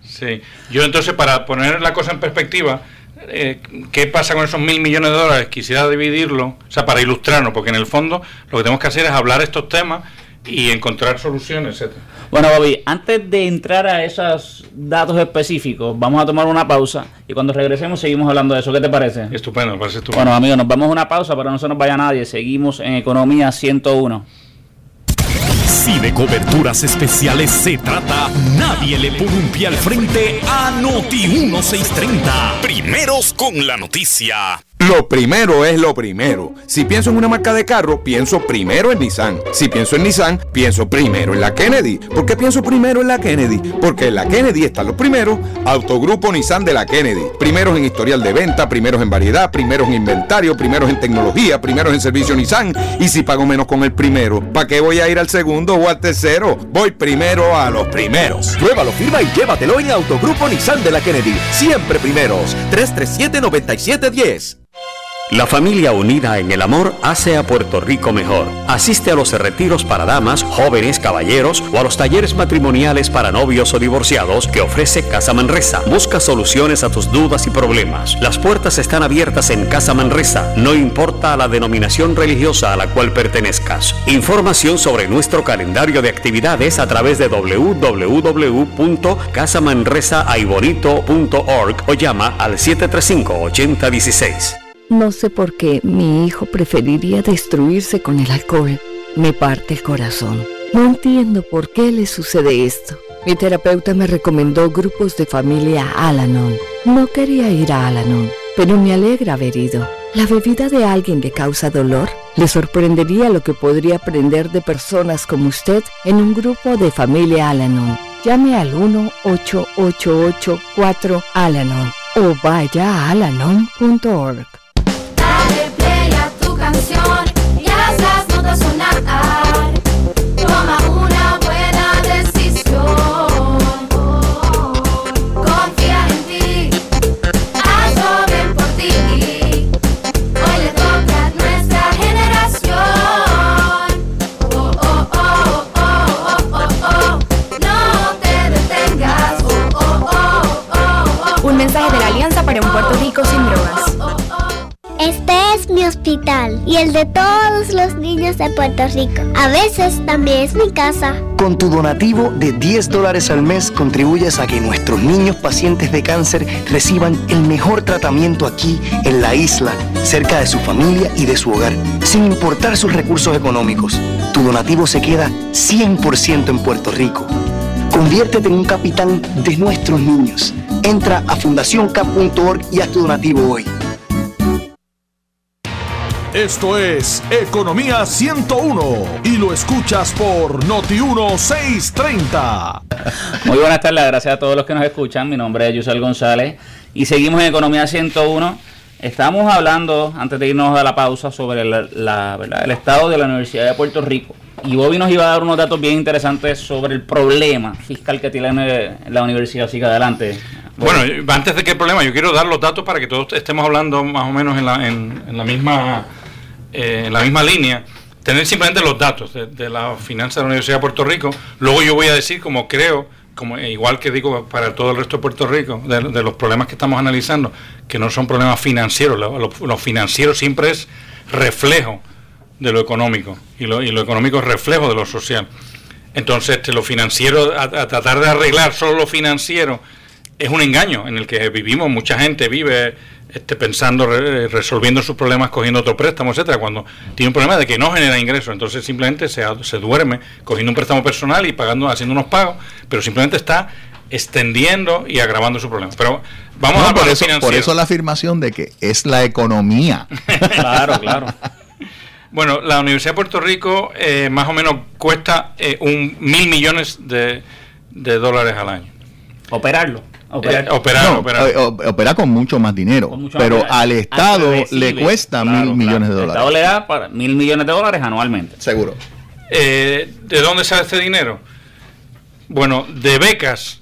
Sí, yo entonces para poner la cosa en perspectiva, eh, ¿qué pasa con esos mil millones de dólares? Quisiera dividirlo, o sea, para ilustrarnos, porque en el fondo lo que tenemos que hacer es hablar estos temas y encontrar soluciones, etcétera. Bueno, Bobby, antes de entrar a esos datos específicos, vamos a tomar una pausa y cuando regresemos seguimos hablando de eso. ¿Qué te parece? Estupendo, me parece estupendo. Bueno, amigos, nos vamos a una pausa, pero no se nos vaya nadie. Seguimos en Economía 101. Si de coberturas especiales se trata, nadie le pone un pie al frente a Noti 1630. Primeros con la noticia. Lo primero es lo primero. Si pienso en una marca de carro, pienso primero en Nissan. Si pienso en Nissan, pienso primero en la Kennedy. ¿Por qué pienso primero en la Kennedy? Porque en la Kennedy están los primeros. Autogrupo Nissan de la Kennedy. Primeros en historial de venta, primeros en variedad, primeros en inventario, primeros en tecnología, primeros en servicio Nissan. Y si pago menos con el primero, ¿para qué voy a ir al segundo o al tercero? Voy primero a los primeros. Pruébalo, firma y llévatelo en Autogrupo Nissan de la Kennedy. Siempre primeros. 337-9710. La familia unida en el amor hace a Puerto Rico mejor. Asiste a los retiros para damas, jóvenes, caballeros o a los talleres matrimoniales para novios o divorciados que ofrece Casa Manresa. Busca soluciones a tus dudas y problemas. Las puertas están abiertas en Casa Manresa, no importa la denominación religiosa a la cual pertenezcas. Información sobre nuestro calendario de actividades a través de www.casamanresahaybonito.org o llama al 735-8016. No sé por qué mi hijo preferiría destruirse con el alcohol. Me parte el corazón. No entiendo por qué le sucede esto. Mi terapeuta me recomendó grupos de familia Alanon. No quería ir a Alanon, pero me alegra haber ido. ¿La bebida de alguien le causa dolor? Le sorprendería lo que podría aprender de personas como usted en un grupo de familia Alanon. Llame al 1-888-4-ALANON o vaya a alanon.org. y el de todos los niños de Puerto Rico. A veces también es mi casa. Con tu donativo de 10 dólares al mes contribuyes a que nuestros niños pacientes de cáncer reciban el mejor tratamiento aquí en la isla, cerca de su familia y de su hogar, sin importar sus recursos económicos. Tu donativo se queda 100% en Puerto Rico. Conviértete en un capitán de nuestros niños. Entra a fundacioncap.org y haz tu donativo hoy. Esto es Economía 101 y lo escuchas por Noti 1630. Muy buenas tardes, gracias a todos los que nos escuchan. Mi nombre es Yusel González y seguimos en Economía 101. Estamos hablando, antes de irnos a la pausa, sobre la, la- ¿verdad? el estado de la Universidad de Puerto Rico. Y Bobby nos iba a dar unos datos bien interesantes sobre el problema fiscal que tiene la universidad. Así que adelante. Bueno, antes de que el problema, yo quiero dar los datos para que todos estemos hablando más o menos en la, en, en la misma eh, en la misma línea. Tener simplemente los datos de, la finanza de la Universidad de Puerto Rico. Luego yo voy a decir, como creo, como igual que digo para todo el resto de Puerto Rico, de, de los problemas que estamos analizando, que no son problemas financieros, lo financiero siempre es reflejo de lo económico y lo, y lo económico es reflejo de lo social. Entonces, este, lo financiero, a, a tratar de arreglar solo lo financiero, es un engaño en el que vivimos, mucha gente vive este, pensando, re- resolviendo sus problemas, cogiendo otro préstamo, etcétera, cuando tiene un problema de que no genera ingresos, entonces simplemente se, se duerme cogiendo un préstamo personal y pagando, haciendo unos pagos, pero simplemente está extendiendo y agravando su problema. Pero vamos No, a por eso, por eso la afirmación de que es la economía. *laughs* Claro, claro. *laughs* Bueno, la Universidad de Puerto Rico eh, más o menos cuesta eh, un mil millones de, de dólares al año. Operarlo. Eh, operar, No, operar. eh, opera con mucho más dinero, mucho pero al Estado le cuesta claro, mil millones de El Estado dólares. le da para mil millones de dólares anualmente. Seguro. Eh, ¿De dónde sale este dinero? Bueno, de becas,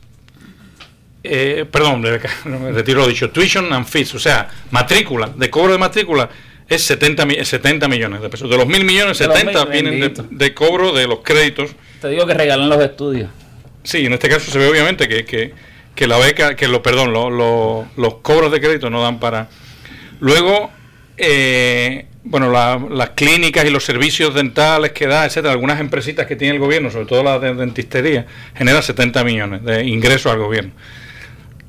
eh, perdón, de becas, *laughs* no, me retiro lo dicho, tuition and fees, o sea, matrícula, de cobro de matrícula, es 70, mi- 70 millones de pesos. De los mil millones, De los 70 mil, vienen de, cobro de los créditos. Te digo que regalan los estudios. Sí, en este caso se ve obviamente que, que, que la beca, que lo, perdón, lo- lo- los cobros de crédito no dan para. Luego, eh, bueno, la- las clínicas y los servicios dentales que da, etcétera, algunas empresitas que tiene el gobierno, sobre todo la de dentistería, genera 70 millones de ingresos al gobierno.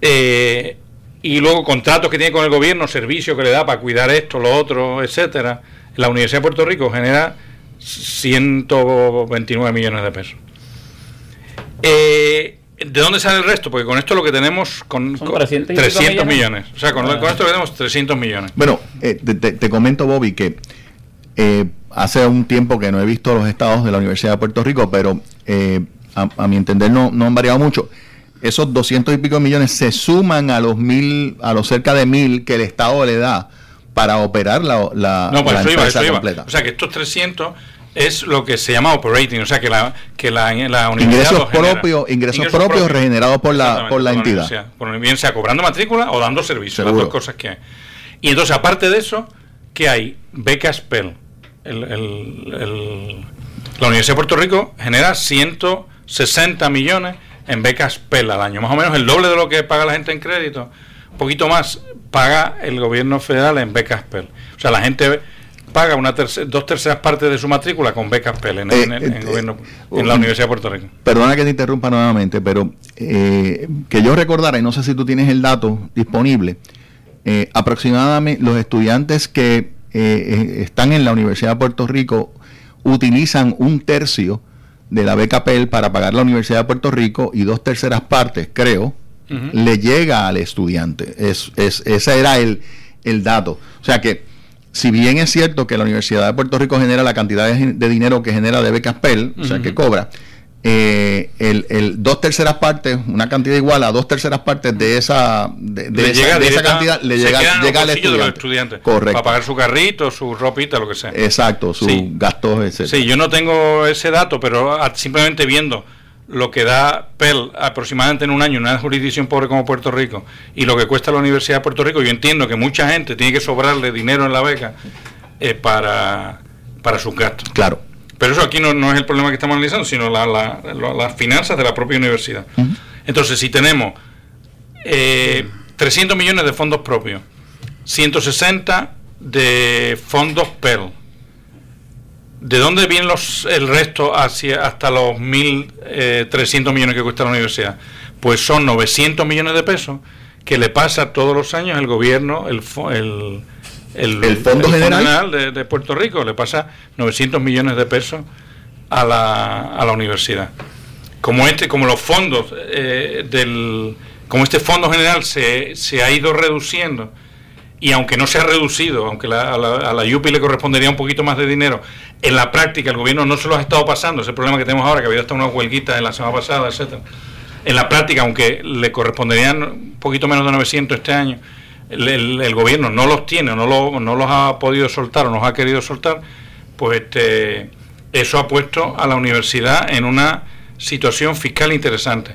Eh, y luego contratos que tiene con el gobierno, servicios que le da para cuidar esto, lo otro, etcétera. La Universidad de Puerto Rico genera 129 millones de pesos. Eh, ¿De dónde sale el resto? Porque con esto lo que tenemos con, con 300 y pico 300 millones. millones. O sea, con, con esto que tenemos 300 millones. Bueno, eh, te, te- te comento, Bobby, que eh, hace un tiempo que no he visto los estados de la Universidad de Puerto Rico, pero eh, a, a mi entender no, no han variado mucho. Esos 200 y pico millones se suman a los mil, a los cerca de mil que el Estado le da para operar la, la, No, por la eso iba, eso iba. completa. O sea, que estos 300 es lo que se llama operating, o sea, que la, que la, la universidad ingresos propios, ingresos, propios regenerados por la, por la entidad. Por- bien sea cobrando matrícula o dando servicio, las dos cosas que hay. Y entonces, aparte de eso, ¿qué hay? Becas Pell. El- el- el- la Universidad de Puerto Rico genera 160 millones en becas Pell al año, más o menos el doble de lo que paga la gente en crédito, un poquito más paga el gobierno federal en becas Pell. O sea, la gente paga una terce- dos terceras partes de su matrícula con becas Pell en, en el gobierno, en la eh, Universidad de Puerto Rico. Perdona que te interrumpa nuevamente, pero eh, que yo recordara, y no sé si tú tienes el dato disponible, eh, aproximadamente los estudiantes que eh, eh, están en la Universidad de Puerto Rico utilizan un tercio de la beca PEL para pagar la Universidad de Puerto Rico y dos terceras partes, creo, le llega al estudiante. Es, es- ese era el, el dato. O sea que, si bien es cierto que la Universidad de Puerto Rico genera la cantidad de, de dinero que genera de becas PEL, o sea, que cobra, eh, el, el dos terceras partes, una cantidad igual a dos terceras partes de esa, de, esa, llega de esa cantidad, le llega, llega al bolsillos de los estudiante. estudiantes. Correcto. Para pagar su carrito, su ropita, lo que sea. Exacto, sus Sí. gastos, etc. Sí, yo no tengo ese dato, pero a- simplemente viendo lo que da PEL aproximadamente en un año en una jurisdicción pobre como Puerto Rico y lo que cuesta la Universidad de Puerto Rico, yo entiendo que mucha gente tiene que sobrarle dinero en la beca eh, para, para sus gastos. Claro. Pero eso aquí no, no es el problema que estamos analizando, sino la- la- la- las finanzas de la propia universidad. Entonces, si tenemos eh, 300 millones de fondos propios, 160 de fondos PEL, ¿de dónde vienen los, el resto hacia, hasta los 1.300 millones que cuesta la universidad? Pues son 900 millones de pesos que le pasa todos los años el gobierno, el, el, el, ¿El Fondo General? de, de Puerto Rico, le pasa 900 millones de pesos a la, a la universidad. Como este, como los fondos eh, del, como este fondo general se, se ha ido reduciendo y aunque no se ha reducido, aunque la- a, la, a la UPI le correspondería un poquito más de dinero, en la práctica el gobierno no se lo ha estado pasando, ese problema que tenemos ahora, que había hasta unas huelguitas en la semana pasada, etcétera. En la práctica, aunque le corresponderían un poquito menos de 900 este año, el, gobierno no los tiene, no, no los ha podido soltar o no los ha querido soltar, pues este, eso ha puesto a la universidad en una situación fiscal interesante.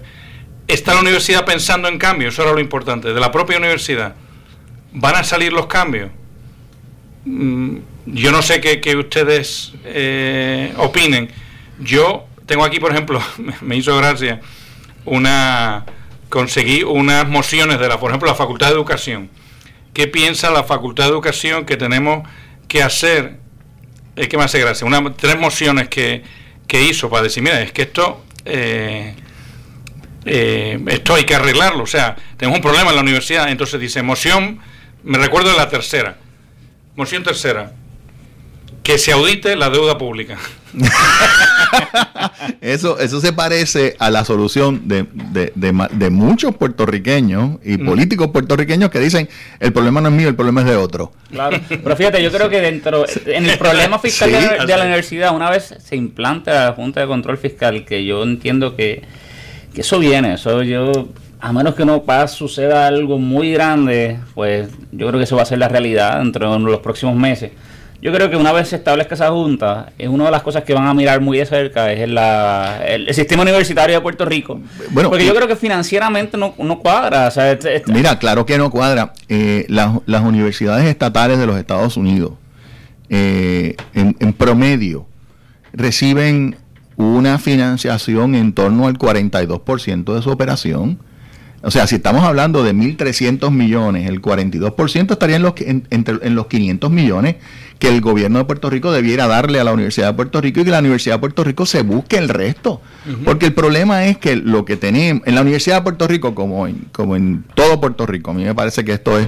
¿Está la universidad pensando en cambios? Eso era lo importante. De la propia universidad, ¿van a salir los cambios? Mm, Yo no sé qué, ustedes eh, opinen. Yo tengo aquí, por ejemplo, *laughs* me- me hizo gracia una conseguí unas mociones de la, por ejemplo, la Facultad de Educación. ¿Qué piensa la Facultad de Educación que tenemos que hacer? Es que me hace gracia. Una, tres mociones que, que hizo para decir, mira, es que esto, eh, eh, esto hay que arreglarlo. O sea, tenemos un problema en la universidad. Entonces dice, moción, me recuerdo de la tercera. Moción tercera. Que se audite la deuda pública. *laughs* Eso, eso se parece a la solución de, de- de de muchos puertorriqueños y Mm. políticos puertorriqueños que dicen el problema no es mío, el problema es de otro. Claro, pero fíjate, yo creo que dentro, en el problema *laughs* fiscal Sí, de, la- de la así. universidad, una vez se implante la Junta de Control Fiscal, que yo entiendo que, que eso viene, eso yo, a menos que no pase, suceda algo muy grande, pues yo creo que eso va a ser la realidad dentro de los próximos meses. Yo creo que una vez se establezca esa junta, es una de las cosas que van a mirar muy de cerca, es la- el, el sistema universitario de Puerto Rico. Bueno, Porque yo creo que financieramente no, no cuadra. O sea, este- este- Mira, claro que no cuadra. Eh, las, las universidades estatales de los Estados Unidos, eh, en, en promedio, reciben una financiación en torno al 42% de su operación. O sea, si estamos hablando de 1.300 millones, el 42% estaría en los, en, entre- en los 500 millones que el gobierno de Puerto Rico debiera darle a la Universidad de Puerto Rico y que la Universidad de Puerto Rico se busque el resto. Porque el problema es que lo que tenemos en la Universidad de Puerto Rico, como en, como en todo Puerto Rico, a mí me parece que esto es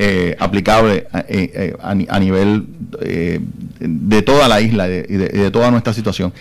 eh, aplicable a, eh, eh, a ni- a nivel eh, de toda la isla y de- de- y de toda nuestra situación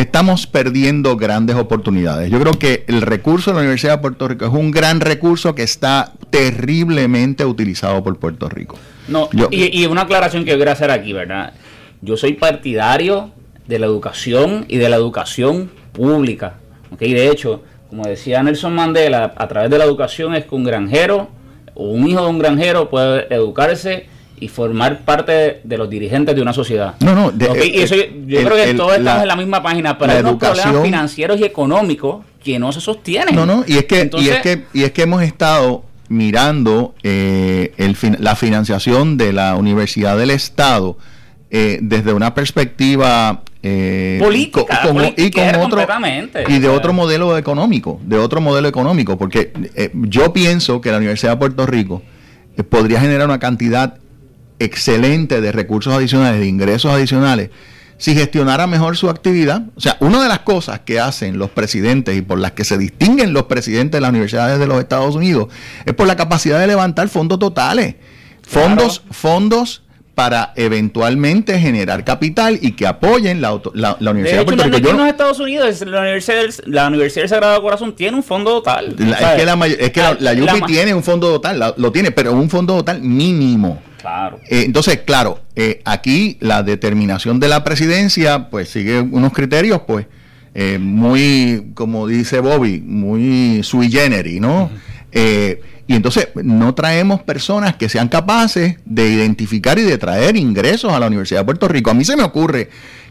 estamos perdiendo grandes oportunidades. Yo creo que el recurso de la Universidad de Puerto Rico es un gran recurso que está terriblemente utilizado por Puerto Rico. No, Yo- y, y una aclaración que yo quiero hacer aquí, ¿verdad? Yo soy partidario de la educación y de la educación pública. ¿ok? De hecho, como decía Nelson Mandela, a través de la educación es que un granjero o un hijo de un granjero puede educarse y formar parte de los dirigentes de una sociedad. No, no, de- y eso yo, el- creo que el- todos estamos la- en la misma página, pero hay unos problemas financieros y económicos que no se sostienen. No, no, y es que, y es que, y es que hemos estado mirando eh, el la financiación de la Universidad del Estado eh, desde una perspectiva eh, Política, co- como- y con otro y de otro modelo económico, de otro modelo económico, porque eh, yo pienso que la Universidad de Puerto Rico eh, podría generar una cantidad excelente de recursos adicionales, de ingresos adicionales, si gestionara mejor su actividad. O sea, una de las cosas que hacen los presidentes y por las que se distinguen los presidentes de las universidades de los Estados Unidos es por la capacidad de levantar fondos totales. Fondos, fondos para eventualmente generar capital y que apoyen la, auto- la, la De Universidad de, hecho, Puerto no Rico. en los Estados Unidos, la Universidad, del, la Universidad del Sagrado Corazón tiene un fondo total. la- es que la, es que Ah, UPI tiene un fondo total, la- lo tiene, pero un fondo total mínimo. Claro. Eh, entonces, claro, eh, aquí la determinación de la presidencia, pues sigue unos criterios, pues, eh, muy, como dice Bobby, muy sui generis, ¿no? Y entonces no traemos personas que sean capaces de identificar y de traer ingresos a la Universidad de Puerto Rico. A mí se me ocurre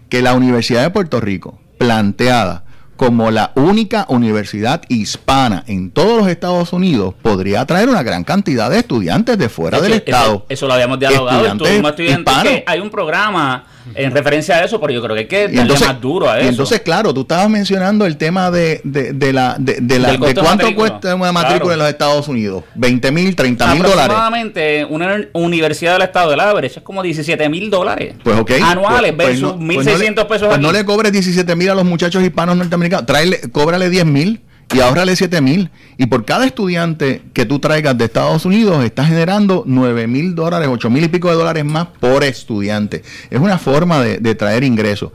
que la Universidad de Puerto Rico, planteada como la única universidad hispana en todos los Estados Unidos, podría atraer una gran cantidad de estudiantes de fuera De del eso- Estado. Eso, lo habíamos dialogado. Estudiantes hispanos. que hay un programa en referencia a eso, pero yo creo que hay que darle más duro a y eso. entonces, claro, tú estabas mencionando el tema de, de, de la, de, de la- cuánto matrícula. cuesta una matrícula Claro. en los Estados Unidos. 20 mil, 30 mil dólares. Aproximadamente una universidad del estado de la Brecha es como 17 mil dólares Pues ok. anuales Pues- pues versus pues no le- 1.600 pesos Pues aquí. no le cobres 17 mil a los muchachos hispanos norteamericanos. Tráele, cóbrale 10 mil y ahórrale 7 mil. Y por cada estudiante que tú traigas de Estados Unidos, estás generando 9 mil dólares, 8 mil y pico de dólares más por estudiante. Es una forma de, de traer ingresos.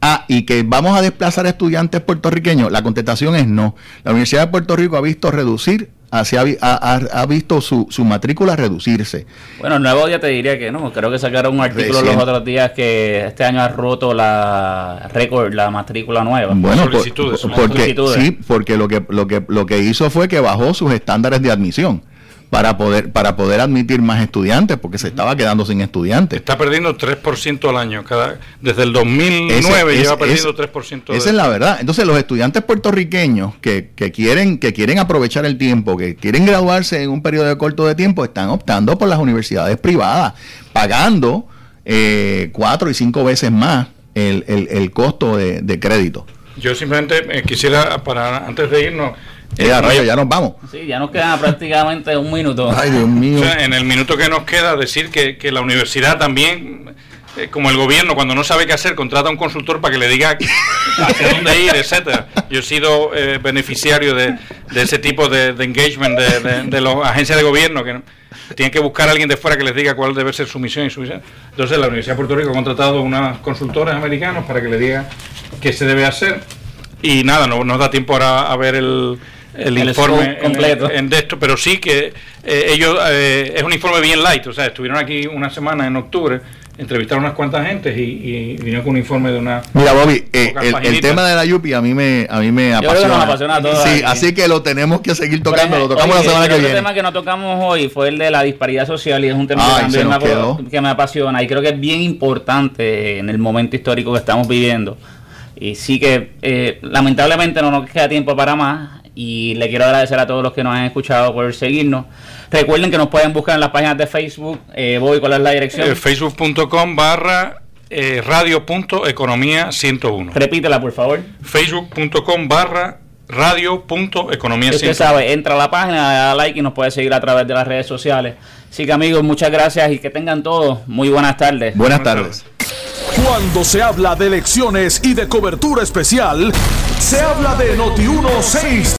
Ah, y que vamos a desplazar a estudiantes puertorriqueños. La contestación es no. La Universidad de Puerto Rico ha visto reducir, se ha, vi- ha- ha- visto su, su matrícula reducirse. Bueno, nuevo día te diría que no. Creo que sacaron un artículo Recién. los otros días que este año ha roto la récord, la matrícula nueva. Bueno, por- Solicitudes, por- ¿no? porque Solicitudes. sí, porque lo que lo que lo que hizo fue que bajó sus estándares de admisión para poder para poder admitir más estudiantes, porque se estaba quedando sin estudiantes. Está perdiendo 3% al año. Cada, desde el 2009 Ese- lleva ese- perdiendo ese- 3%. de- Esa es la verdad. Entonces, los estudiantes puertorriqueños que, que quieren que quieren aprovechar el tiempo, que quieren graduarse en un periodo de corto de tiempo, están optando por las universidades privadas, pagando eh, cuatro y cinco veces más el, el- el costo de, de crédito. Yo simplemente eh, quisiera, para antes de irnos, Eh, a rayo, ya nos vamos. Sí, ya nos queda prácticamente un minuto. Ay, Dios mío. O sea, en el minuto que nos queda, decir que, que la universidad también, eh, como el gobierno, cuando no sabe qué hacer, contrata a un consultor para que le diga hacia dónde ir, etcétera. Yo he sido eh, beneficiario de, de ese tipo de, de engagement de, de, de las agencias de gobierno que tienen que buscar a alguien de fuera que les diga cuál debe ser su misión y su misión. Entonces, la Universidad de Puerto Rico ha contratado unas consultoras americanos para que le digan qué se debe hacer. Y nada, no nos da tiempo ahora a ver el, el, El informe completo. en, en de esto, pero sí que eh, ellos eh, es un informe bien light, o sea, estuvieron aquí una semana en octubre, entrevistaron unas cuantas gentes y, y vinieron con un informe de una Mira, Bobby, eh, el, el tema de la Yupi a mí me, a mí me creo que apasiona. nos apasiona a todos Sí, aquí. así que lo tenemos que seguir tocando. Lo Oye, tocamos la semana el que otro viene. tema que no tocamos hoy fue el de la disparidad social y es un tema Ay, que también me, quedó. que apasiona y creo que es bien importante en el momento histórico que estamos viviendo. Y sí que eh, lamentablemente no nos queda tiempo para más y le quiero agradecer a todos los que nos han escuchado por seguirnos. Recuerden que nos pueden buscar en las páginas de Facebook. Eh, voy, ¿cuál es la dirección? eh, facebook.com barra eh, radio.economía 101. Repítela, por favor. facebook.com barra radio.economía Usted 101. sabe, entra a la página, le da like y nos puede seguir a través de las redes sociales. Así que amigos, muchas gracias y que tengan todos muy buenas tardes. Buenas tardes. Cuando se habla de elecciones y de cobertura especial, se habla de Noti 16